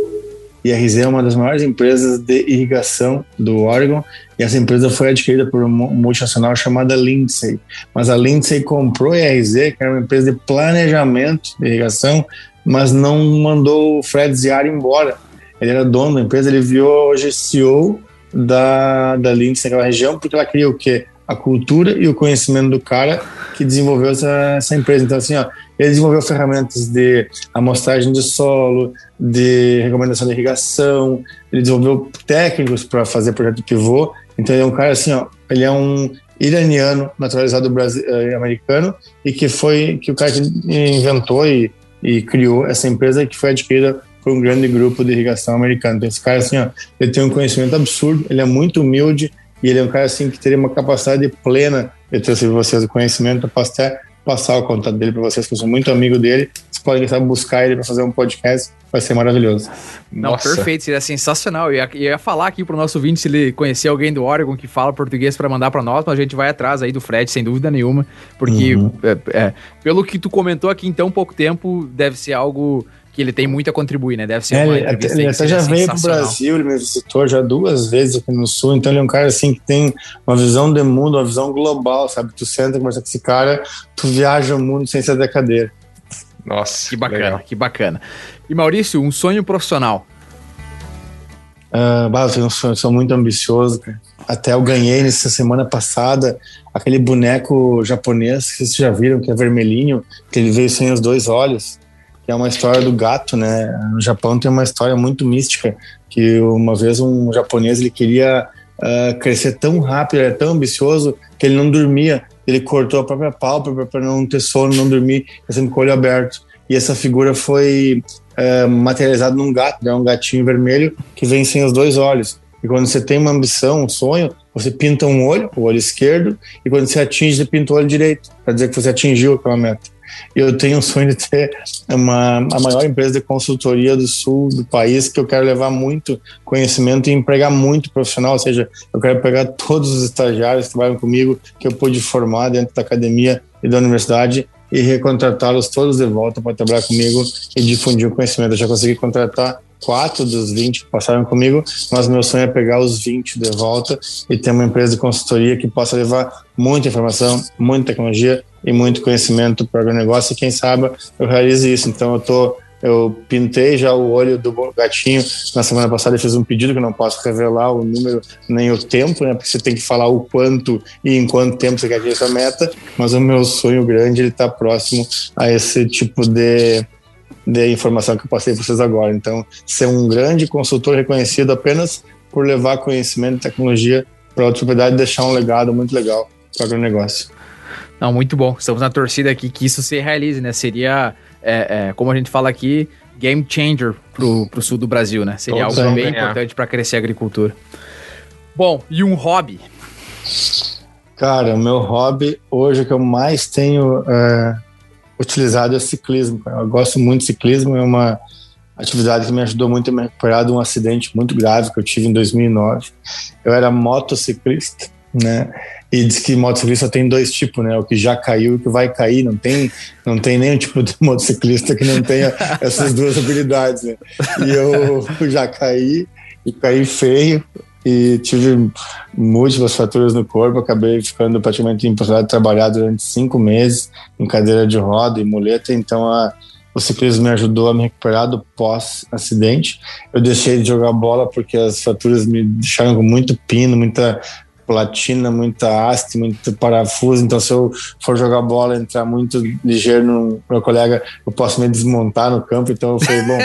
IRZ é uma das maiores empresas de irrigação do Oregon e essa empresa foi adquirida por uma multinacional chamada Lindsay. Mas a Lindsay comprou a IRZ, que era uma empresa de planejamento de irrigação, mas não mandou o Fred Ziari embora. Ele era dono da empresa, ele virou hoje CEO da, da Lindsay naquela região, porque ela queria o quê? A cultura e o conhecimento do cara que desenvolveu essa, essa empresa. Então, assim, ó, ele desenvolveu ferramentas de amostragem de solo, de recomendação de irrigação, ele desenvolveu técnicos para fazer projeto pivô. Então, ele é um cara assim, ó, ele é um iraniano naturalizado brasile eh, americano e que foi que o cara que inventou e, e criou essa empresa que foi adquirida por um grande grupo de irrigação americano. Então, esse cara, assim, ó, ele tem um conhecimento absurdo, ele é muito humilde e ele é um cara, assim, que teria uma capacidade plena de transferir vocês o conhecimento. Eu posso até passar o contato dele para vocês, que eu sou muito amigo dele. Vocês podem tentar buscar ele para fazer um podcast, vai ser maravilhoso. Não, Nossa. perfeito, seria sensacional. Eu ia, eu ia falar aqui pro nosso ouvinte se ele conhecer alguém do Oregon que fala português para mandar para nós, mas a gente vai atrás aí do Fred, sem dúvida nenhuma, porque uhum. é, é, pelo que tu comentou aqui em tão pouco tempo, deve ser algo que ele tem muito a contribuir, né? Deve ser é, uma ele, entrevista Ele até já veio pro Brasil, ele me visitou já duas vezes aqui no Sul, então ele é um cara assim que tem uma visão de mundo, uma visão global, sabe? Tu senta e conversa com esse cara, tu viaja o mundo sem sair da cadeira. Nossa, que bacana, legal. que bacana. E Maurício, um sonho profissional? Uh, bah, eu sonho, sou muito ambicioso, cara. Até eu ganhei nessa semana passada aquele boneco japonês que vocês já viram, que é vermelhinho, que ele veio sem os dois olhos é uma história do gato, né? No Japão tem uma história muito mística que uma vez um japonês ele queria uh, crescer tão rápido, era tão ambicioso que ele não dormia. Ele cortou a própria pálpebra para não ter sono, não dormir, sempre com o olho aberto. E essa figura foi uh, materializada num gato, é um gatinho vermelho que vem sem os dois olhos. E quando você tem uma ambição, um sonho, você pinta um olho, o olho esquerdo, e quando você atinge, você pinta o olho direito, para dizer que você atingiu aquela meta. Eu tenho um sonho de ter uma, a maior empresa de consultoria do sul do país, que eu quero levar muito conhecimento e empregar muito profissional, ou seja, eu quero pegar todos os estagiários que trabalham comigo, que eu pude formar dentro da academia e da universidade, e recontratá-los todos de volta para trabalhar comigo e difundir o conhecimento. Eu já consegui contratar quatro dos 20 que passaram comigo, mas meu sonho é pegar os 20 de volta e ter uma empresa de consultoria que possa levar muita informação, muita tecnologia e muito conhecimento para o negócio e quem sabe eu realize isso. Então eu tô eu pintei já o olho do gatinho na semana passada. Eu fiz um pedido que não posso revelar o número nem o tempo, né? Porque você tem que falar o quanto e em quanto tempo você quer atingir essa meta. Mas o meu sonho grande ele está próximo a esse tipo de dei a informação que eu passei para vocês agora. Então, ser um grande consultor reconhecido apenas por levar conhecimento e tecnologia para outra propriedade e deixar um legado muito legal para o agronegócio. Não, muito bom. Estamos na torcida aqui que isso se realize, né? Seria, é, é, como a gente fala aqui, game changer pro, pro sul do Brasil, né? Seria Todos algo bem ganhar. importante para crescer a agricultura. Bom, e um hobby? Cara, o meu hobby hoje que eu mais tenho é, utilizado é ciclismo. Eu gosto muito de ciclismo, é uma atividade que me ajudou muito a me recuperar de um acidente muito grave que eu tive em 2009. Eu era motociclista, né? E diz que motociclista tem dois tipos, né? O que já caiu e o que vai cair. Não tem, não tem nenhum tipo de motociclista que não tenha essas duas habilidades, né? E eu já caí e caí feio e tive múltiplas fraturas no corpo. Acabei ficando praticamente impossibilitado de trabalhar durante cinco meses em cadeira de roda e muleta. Então a, o ciclismo me ajudou a me recuperar do pós-acidente. Eu deixei de jogar bola porque as fraturas me deixaram com muito pino, muita platina, muita haste, muito parafuso. Então, se eu for jogar bola, entrar muito ligeiro no meu colega, eu posso me desmontar no campo. Então, eu falei, bom,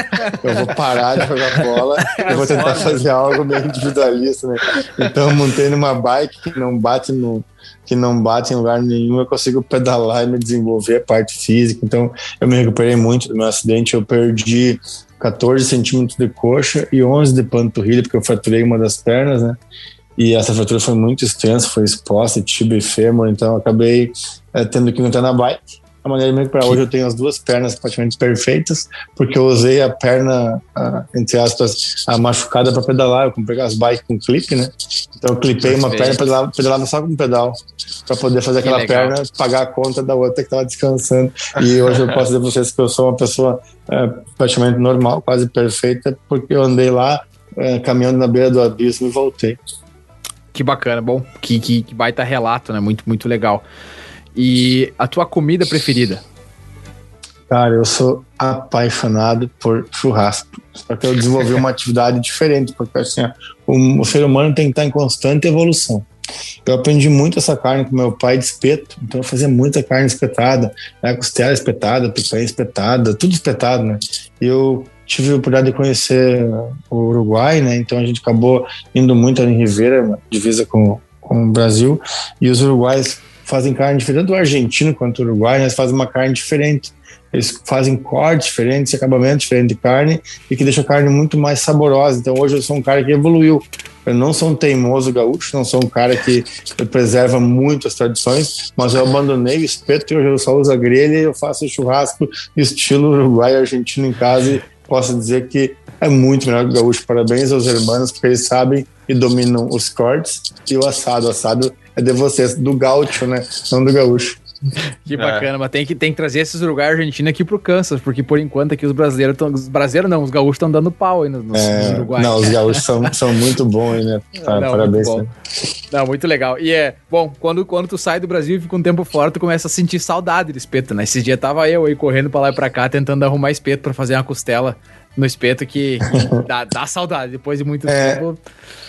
eu vou parar de jogar bola, eu vou tentar fazer algo meio individualista, né? Então, eu montei numa bike que não bate no que não bate em lugar nenhum, eu consigo pedalar e me desenvolver a parte física. Então, eu me recuperei muito do meu acidente. Eu perdi 14 centímetros de coxa e 11 de panturrilha, porque eu fraturei uma das pernas, né? E essa fratura foi muito extensa, foi exposta, tibia e fêmur, então acabei é, tendo que entrar na bike. A maneira de para hoje eu tenho as duas pernas praticamente perfeitas, porque eu usei a perna, a, entre aspas, a machucada para pedalar. Eu comprei as bikes com clipe, né? Então eu clipei uma perna e pedalava, pedalava só com um pedal, para poder fazer aquela perna, pagar a conta da outra que estava descansando. E hoje eu posso dizer para vocês que eu sou uma pessoa é, praticamente normal, quase perfeita, porque eu andei lá é, caminhando na beira do abismo e voltei. Que bacana, bom, que, que, que baita relato, né? Muito, muito legal. E a tua comida preferida? Cara, eu sou apaixonado por churrasco. Só que eu desenvolvi uma atividade diferente, porque assim, o, o, ser humano tem que estar em constante evolução. Eu aprendi muito essa carne com meu pai de espeto, então eu fazia muita carne espetada, né, costela espetada, picanha espetada, tudo espetado, né? E eu tive a oportunidade de conhecer o Uruguai, né? Então a gente acabou indo muito em Ribeira, divisa com, com o Brasil, e os uruguais fazem carne diferente do argentino quanto o uruguai, eles fazem uma carne diferente. Eles fazem cortes diferentes, acabamento diferente de carne e que deixa a carne muito mais saborosa. Então hoje eu sou um cara que evoluiu. Eu não sou um teimoso gaúcho, não sou um cara que preserva muito as tradições, mas eu abandonei o espeto e hoje eu só uso a grelha e eu faço churrasco estilo uruguai argentino em casa posso dizer que é muito melhor que o gaúcho. Parabéns aos irmãos, porque eles sabem e dominam os cortes e o assado. O assado é de vocês, do gaúcho, né? Não do gaúcho. Que é. bacana, é. mas tem que, tem que trazer esses lugares argentinos aqui pro Kansas, porque por enquanto aqui os brasileiros estão. Os brasileiros não, os gaúchos estão dando pau aí nos, nos, é, Uruguai. Não, os gaúchos são, são muito bons, né? Tá, não, parabéns. Muito né? Não, muito legal. E é, bom, quando, quando tu sai do Brasil e fica um tempo fora, tu começa a sentir saudade de espeto, né? Esses dias tava eu aí correndo pra lá e pra cá, tentando arrumar espeto pra fazer uma costela no espeto que, que dá, dá, saudade depois de muito é, tempo.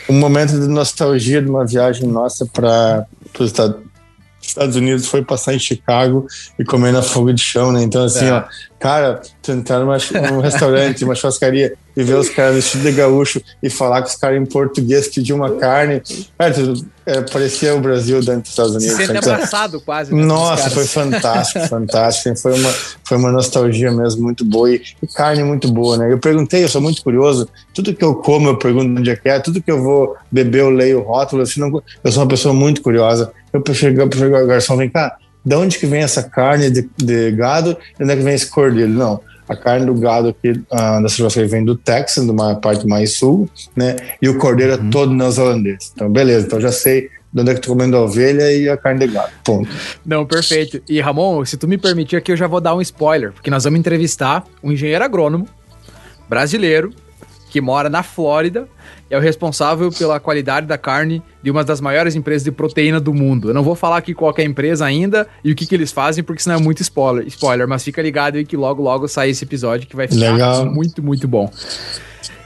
Um momento de nostalgia de uma viagem nossa para os Estados, Estados Unidos foi passar em Chicago e comer na fogo de chão, né? Então, assim, é. ó, cara, tu entrar numa, num restaurante, uma churrascaria e ver os caras vestidos de gaúcho e falar com os caras em português, pedir uma carne. Cara, é, parecia o Brasil dentro dos Estados Unidos. Se sente abraçado quase. Né, Nossa, foi fantástico, fantástico. Foi uma, foi uma nostalgia mesmo muito boa e, e, carne muito boa, né? Eu perguntei, eu sou muito curioso, tudo que eu como eu pergunto onde é que é, tudo que eu vou beber eu leio o rótulo, assim, não, eu sou uma pessoa muito curiosa. Eu cheguei para o garçom, vem cá, de onde que vem essa carne de, de gado e onde é que vem esse cordeiro? Não, a carne do gado aqui uh, da cervejaria vem do Texas, de uma parte mais sul, né? E o cordeiro é uhum. é todo neozelandês. Então, beleza, então já sei de onde é que tu comendo a ovelha e a carne de gado. Ponto. Não, perfeito. E Ramon, se tu me permitir aqui, eu já vou dar um spoiler, porque nós vamos entrevistar um engenheiro agrônomo brasileiro que mora na Flórida é o responsável pela qualidade da carne de uma das maiores empresas de proteína do mundo. Eu não vou falar aqui qual é a empresa ainda e o que, que eles fazem, porque senão é muito spoiler, spoiler, mas fica ligado aí que logo, logo sai esse episódio que vai ficar Legal. muito, muito bom.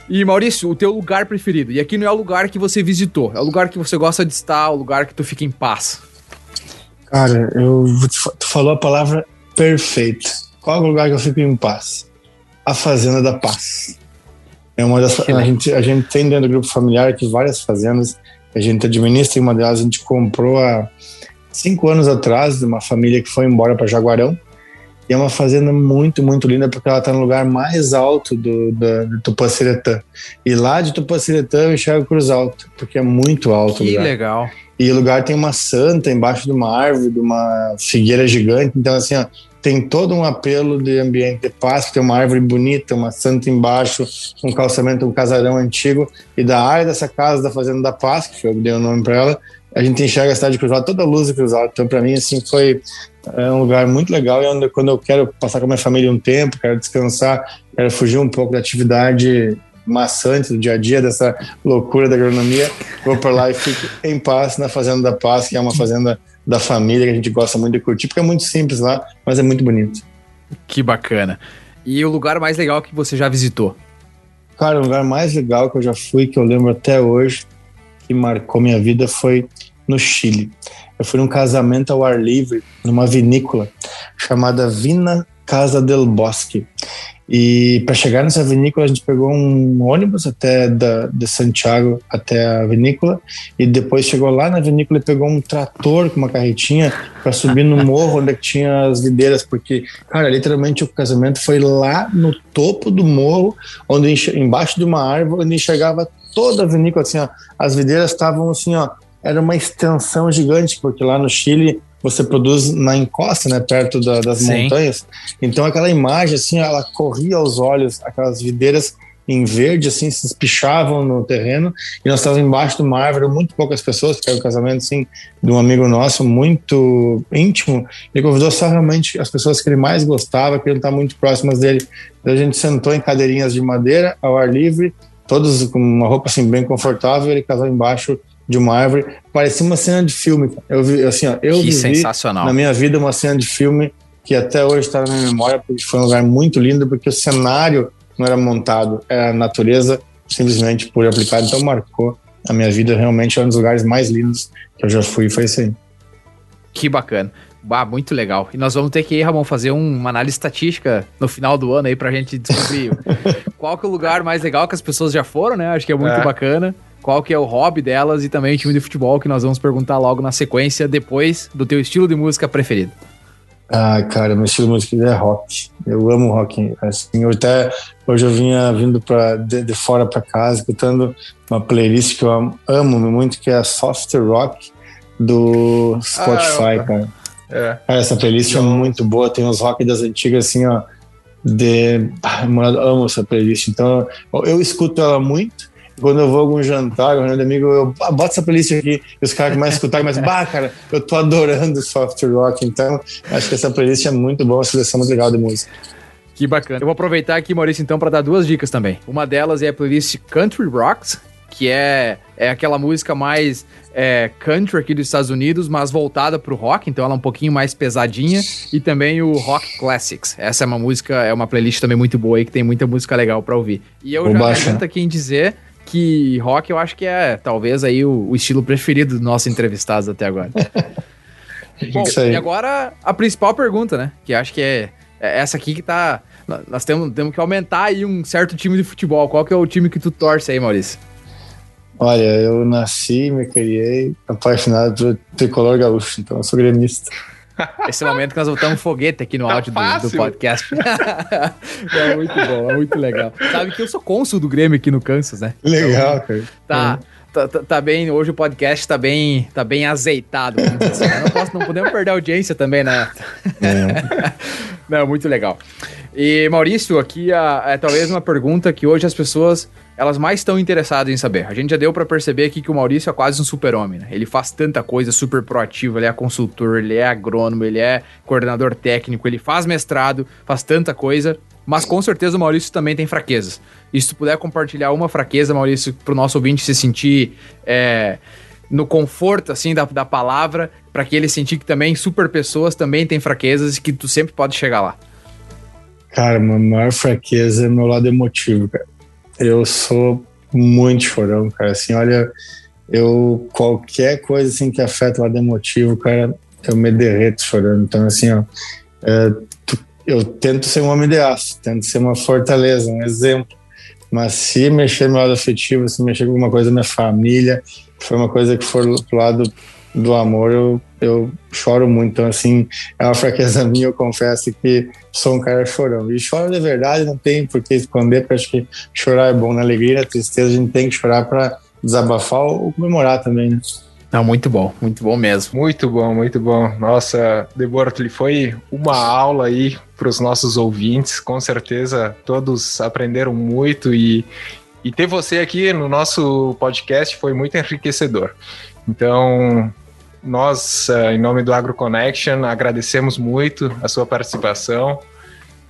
E Maurício, o teu lugar preferido? E aqui não é o lugar que você visitou, é o lugar que você gosta de estar, o lugar que tu fica em paz. Cara, eu tu falou a palavra perfeita. Qual é o lugar que eu fico em paz? a Fazenda da Paz. É uma das, a, gente, a gente tem dentro do grupo familiar aqui várias fazendas a gente administra e uma delas a gente comprou há cinco anos atrás de uma família que foi embora para Jaguarão. E é uma fazenda muito, muito linda porque ela está no lugar mais alto do, do, Tupaciretã. E lá de Tupaciretã eu enxergo Cruz Alto, porque é muito alto. Que legal. E o lugar tem uma santa embaixo de uma árvore, de uma figueira gigante. Então, assim, ó, tem todo um apelo de ambiente de paz, tem uma árvore bonita, uma santa embaixo, um calçamento, um casarão antigo. E da área dessa casa da Fazenda da Paz, que eu dei o nome para ela, a gente enxerga a cidade cruzada, toda a luz é cruzada. Então, para mim, assim, foi é um lugar muito legal. E onde, quando eu quero passar com a minha família um tempo, quero descansar, quero fugir um pouco da atividade maçante do dia a dia, dessa loucura da agronomia, vou para lá e fico em paz na Fazenda da Paz, que é uma fazenda da família que a gente gosta muito de curtir, porque é muito simples lá, mas é muito bonito. Que bacana. E o lugar mais legal que você já visitou? Cara, o lugar mais legal que eu já fui, que eu lembro até hoje, que marcou minha vida, foi no Chile. Eu fui num casamento ao ar livre, numa vinícola chamada Vina Casa del Bosque. E para chegar nessa vinícola, a gente pegou um ônibus até da, de Santiago até a vinícola e depois chegou lá na vinícola e pegou um trator com uma carretinha para subir no morro onde tinha as videiras, porque, cara, literalmente o casamento foi lá no topo do morro, onde embaixo de uma árvore, onde enxergava toda a vinícola, assim, ó, as videiras estavam assim, ó, era uma extensão gigante, porque lá no Chile você produz na encosta, né, perto da, das Sim. montanhas. Então aquela imagem assim, ela corria aos olhos, aquelas videiras em verde assim se espichavam no terreno e nós estávamos embaixo de uma árvore, muito poucas pessoas, porque era um casamento assim de um amigo nosso muito íntimo. Ele convidou só realmente as pessoas que ele mais gostava, que ele está muito próximas dele. Então a gente sentou em cadeirinhas de madeira ao ar livre, todos com uma roupa assim bem confortável, ele casou embaixo de uma árvore. Parecia uma cena de filme. Eu vi, assim, ó, eu que vivi sensacional. na minha vida uma cena de filme que até hoje está na minha memória, porque foi um lugar muito lindo, porque o cenário não era montado, era a natureza simplesmente por aplicado. Então marcou a minha vida, realmente é um dos lugares mais lindos que eu já fui, foi isso aí. Que bacana. Bah, muito legal. E nós vamos ter que, Ramon, fazer uma análise estatística no final do ano aí pra gente descobrir qual que é o lugar mais legal que as pessoas já foram, né? Acho que é muito é. bacana qual que é o hobby delas e também o time de futebol que nós vamos perguntar logo na sequência, depois do teu estilo de música preferido. Ah, cara, meu estilo de música é rock. Eu amo rock. Assim, eu até hoje eu vinha vindo pra, de, de fora para casa, escutando uma playlist que eu amo, amo, muito, que é a Soft Rock do Spotify, ah, cara. É. Essa playlist é muito boa, tem uns rock das antigas assim, ó. De... Ah, eu amo essa playlist, então eu, eu escuto ela muito quando eu vou a algum jantar, reunião de amigo, eu ah, bota essa playlist aqui, e os caras começam a escutar, mas, bah, cara, eu tô adorando soft rock, então acho que essa playlist é muito boa, uma seleção muito legal de música. Que bacana. Eu vou aproveitar aqui, Maurício, então, para dar duas dicas também. Uma delas é a playlist Country Rocks, que é, é aquela música mais é, country aqui dos Estados Unidos, mas voltada pro rock, então ela é um pouquinho mais pesadinha, e também o Rock Classics. Essa é uma música, é uma playlist também muito boa aí, que tem muita música legal para ouvir. E eu Vou já adianto aqui em dizer que rock eu acho que é talvez aí o, o estilo preferido dos nossos entrevistados até agora. Bom, e agora a principal pergunta, né? Que acho que é, é, essa aqui que tá. Nós temos, temos que aumentar aí um certo time de futebol. Qual que é o time que tu torce aí, Maurício? Olha, eu nasci, me criei apaixonado pelo tricolor gaúcho, então eu sou gremista. Esse momento que nós voltamos foguete aqui no tá áudio do, do, podcast. é muito bom, é muito legal. Sabe que eu sou cônsul do Grêmio aqui no Kansas, né? Legal, então, cara. Tá. Tá, tá, tá, bem, hoje o podcast tá bem, tá bem azeitado. Assim. Não, posso, não podemos perder a audiência também, né? É. não, muito legal. E Maurício, aqui é talvez uma pergunta que hoje as pessoas elas mais estão interessadas em saber. A gente já deu para perceber aqui que o Maurício é quase um super-homem, né? Ele faz tanta coisa, super proativo, ele é consultor, ele é agrônomo, ele é coordenador técnico, ele faz mestrado, faz tanta coisa, mas com certeza o Maurício também tem fraquezas. E se tu puder compartilhar uma fraqueza, Maurício, para o nosso ouvinte se sentir é, no conforto, assim, da, da palavra, para que ele sentir que também super pessoas também têm fraquezas e que tu sempre pode chegar lá. Cara, a maior fraqueza é meu lado emotivo, cara eu sou muito chorão, cara. Assim, olha, eu qualquer coisa assim que afeta o lado emotivo, cara, eu me derreto chorando. Então, assim, ó, é, eu tento ser um homem de aço, tento ser uma fortaleza, um exemplo. Mas se mexer no lado afetivo, se mexer com alguma coisa da minha família, foi uma coisa que for pro lado do amor, eu, eu choro muito. Então, assim, é uma fraqueza minha, eu confesso que sou um cara chorão. E choro de verdade, não tem por que esconder, porque acho que chorar é bom. Na alegria, na tristeza, a gente tem que chorar para desabafar ou comemorar também, né? Não, muito bom, muito bom mesmo. Muito bom, muito bom. Nossa, Debortoli, foi uma aula aí para os nossos ouvintes. Com certeza todos aprenderam muito e, e ter você aqui no nosso podcast foi muito enriquecedor. Então, nós, eh, em nome do AgroConnection, agradecemos muito a sua participação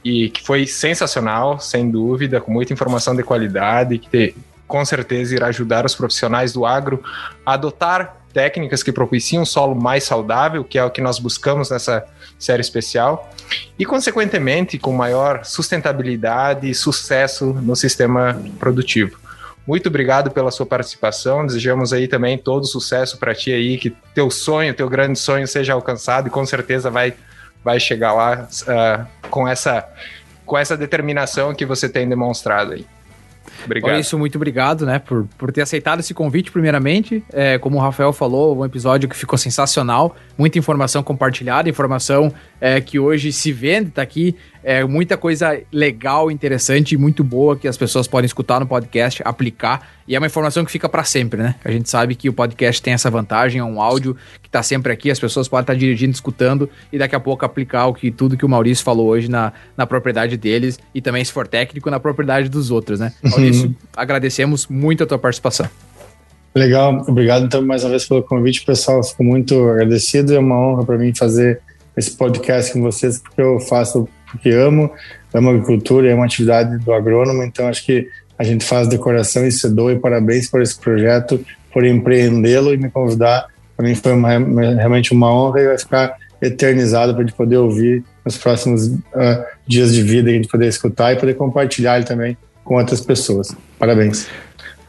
e que foi sensacional, sem dúvida, com muita informação de qualidade, que com certeza irá ajudar os profissionais do agro a adotar técnicas que propiciam um solo mais saudável, que é o que nós buscamos nessa série especial, e, consequentemente, com maior sustentabilidade e sucesso no sistema produtivo. Muito obrigado pela sua participação. Desejamos aí também todo sucesso para ti aí, que teu sonho, teu grande sonho seja alcançado e com certeza vai, vai chegar lá uh, com, essa, com essa determinação que você tem demonstrado aí. Obrigado. isso, muito obrigado, né, por, por ter aceitado esse convite, primeiramente. É, como o Rafael falou, um episódio que ficou sensacional, muita informação compartilhada, informação é, que hoje se vende, tá aqui é, muita coisa legal, interessante e muito boa que as pessoas podem escutar no podcast, aplicar. E é uma informação que fica para sempre, né? A gente sabe que o podcast tem essa vantagem, é um áudio que tá sempre aqui, as pessoas podem estar tá dirigindo, escutando e daqui a pouco aplicar o que tudo que o Maurício falou hoje na, na propriedade deles e também, se for técnico, na propriedade dos outros, né? Uhum. Maurício, agradecemos muito a tua participação. Legal, obrigado então mais uma vez pelo convite, pessoal. Fico muito agradecido. É uma honra para mim fazer esse podcast com vocês, porque eu faço porque amo, amo agricultura, é uma atividade do agrônomo, então acho que a gente faz decoração e se doa e parabéns por esse projeto, por empreendê-lo e me convidar. Para mim foi uma, realmente uma honra e vai ficar eternizado para a gente poder ouvir nos próximos uh, dias de vida, a gente poder escutar e poder compartilhar ele também com outras pessoas. Parabéns.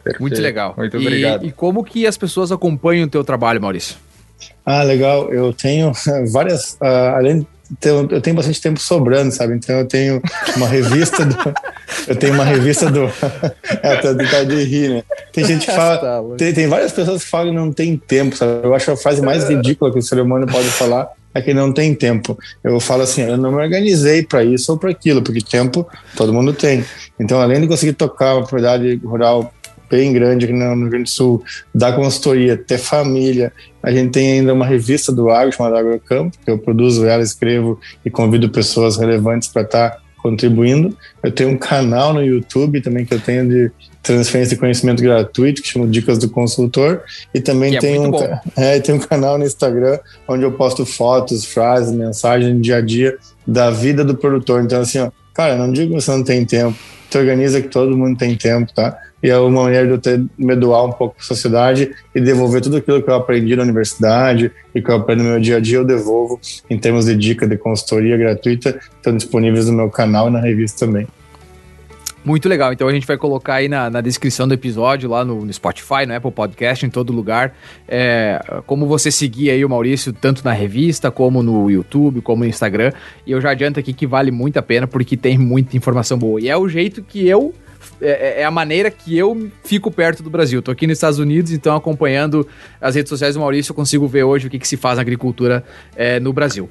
Perfeito. Muito legal. Muito obrigado. E, e como que as pessoas acompanham o teu trabalho, Maurício? Ah, legal. Eu tenho várias, uh, além então, eu tenho bastante tempo sobrando, sabe? Então eu tenho uma revista do. eu tenho uma revista do. é, tá, tá de rir, né? Tem gente que fala. Tá, tem, tem várias pessoas que falam que não tem tempo, sabe? Eu acho a frase mais ridícula que o ser humano pode falar é que não tem tempo. Eu falo assim, eu não me organizei para isso ou para aquilo, porque tempo todo mundo tem. Então, além de conseguir tocar uma propriedade rural bem grande aqui no Rio Grande do Sul, da consultoria, ter família. A gente tem ainda uma revista do agro chamada Agrocampo, que eu produzo ela, escrevo e convido pessoas relevantes para estar tá contribuindo. Eu tenho um canal no YouTube também que eu tenho de transferência de conhecimento gratuito, que chama Dicas do Consultor. E também é tem, um, é, tem um canal no Instagram onde eu posto fotos, frases, mensagens dia a dia da vida do produtor. Então, assim, ó, cara, não digo que você não tem tempo, te organiza que todo mundo tem tempo, tá? E é uma maneira de eu ter, me doar um pouco para a sociedade e devolver tudo aquilo que eu aprendi na universidade e que eu aprendo no meu dia a dia, eu devolvo em termos de dica de consultoria gratuita, estão disponíveis no meu canal e na revista também. Muito legal. Então a gente vai colocar aí na, na descrição do episódio, lá no, no, Spotify, no Apple Podcast, em todo lugar, é, como você seguir aí o Maurício, tanto na revista, como no YouTube, como no Instagram. E eu já adianto aqui que vale muito a pena, porque tem muita informação boa. E é o jeito que eu é, é, é, a maneira que eu fico perto do Brasil. Tô aqui nos Estados Unidos, então acompanhando as redes sociais do Maurício, eu consigo ver hoje o que, que se faz na agricultura é, no Brasil.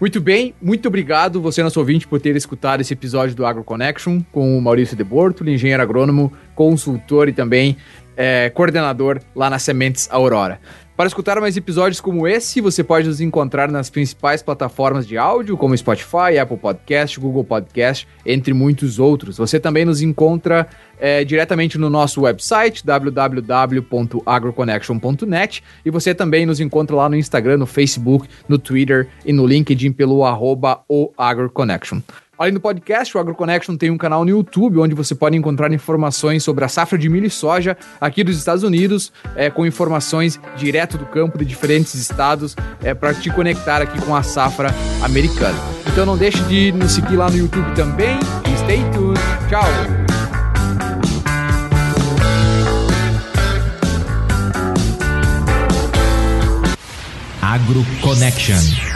Muito bem, muito obrigado você, nosso ouvinte, por ter escutado esse episódio do Agro Connection com o Maurício de Bortoli, engenheiro agrônomo, consultor e também é, coordenador lá na Sementes Aurora. Para escutar mais episódios como esse, você pode nos encontrar nas principais plataformas de áudio, como Spotify, Apple Podcast, Google Podcast, entre muitos outros. Você também nos encontra é, diretamente no nosso website, www.agroconnection.net, e você também nos encontra lá no Instagram, no Facebook, no Twitter e no LinkedIn pelo arroba o AgroConnection. Além do podcast, o AgroConnection tem um canal no YouTube onde você pode encontrar informações sobre a safra de milho e soja aqui dos Estados Unidos, é, com informações direto do campo de diferentes estados, é, para te conectar aqui com a safra americana. Então não deixe de nos seguir lá no YouTube também. Stay tuned. Tchau! AgroConnection.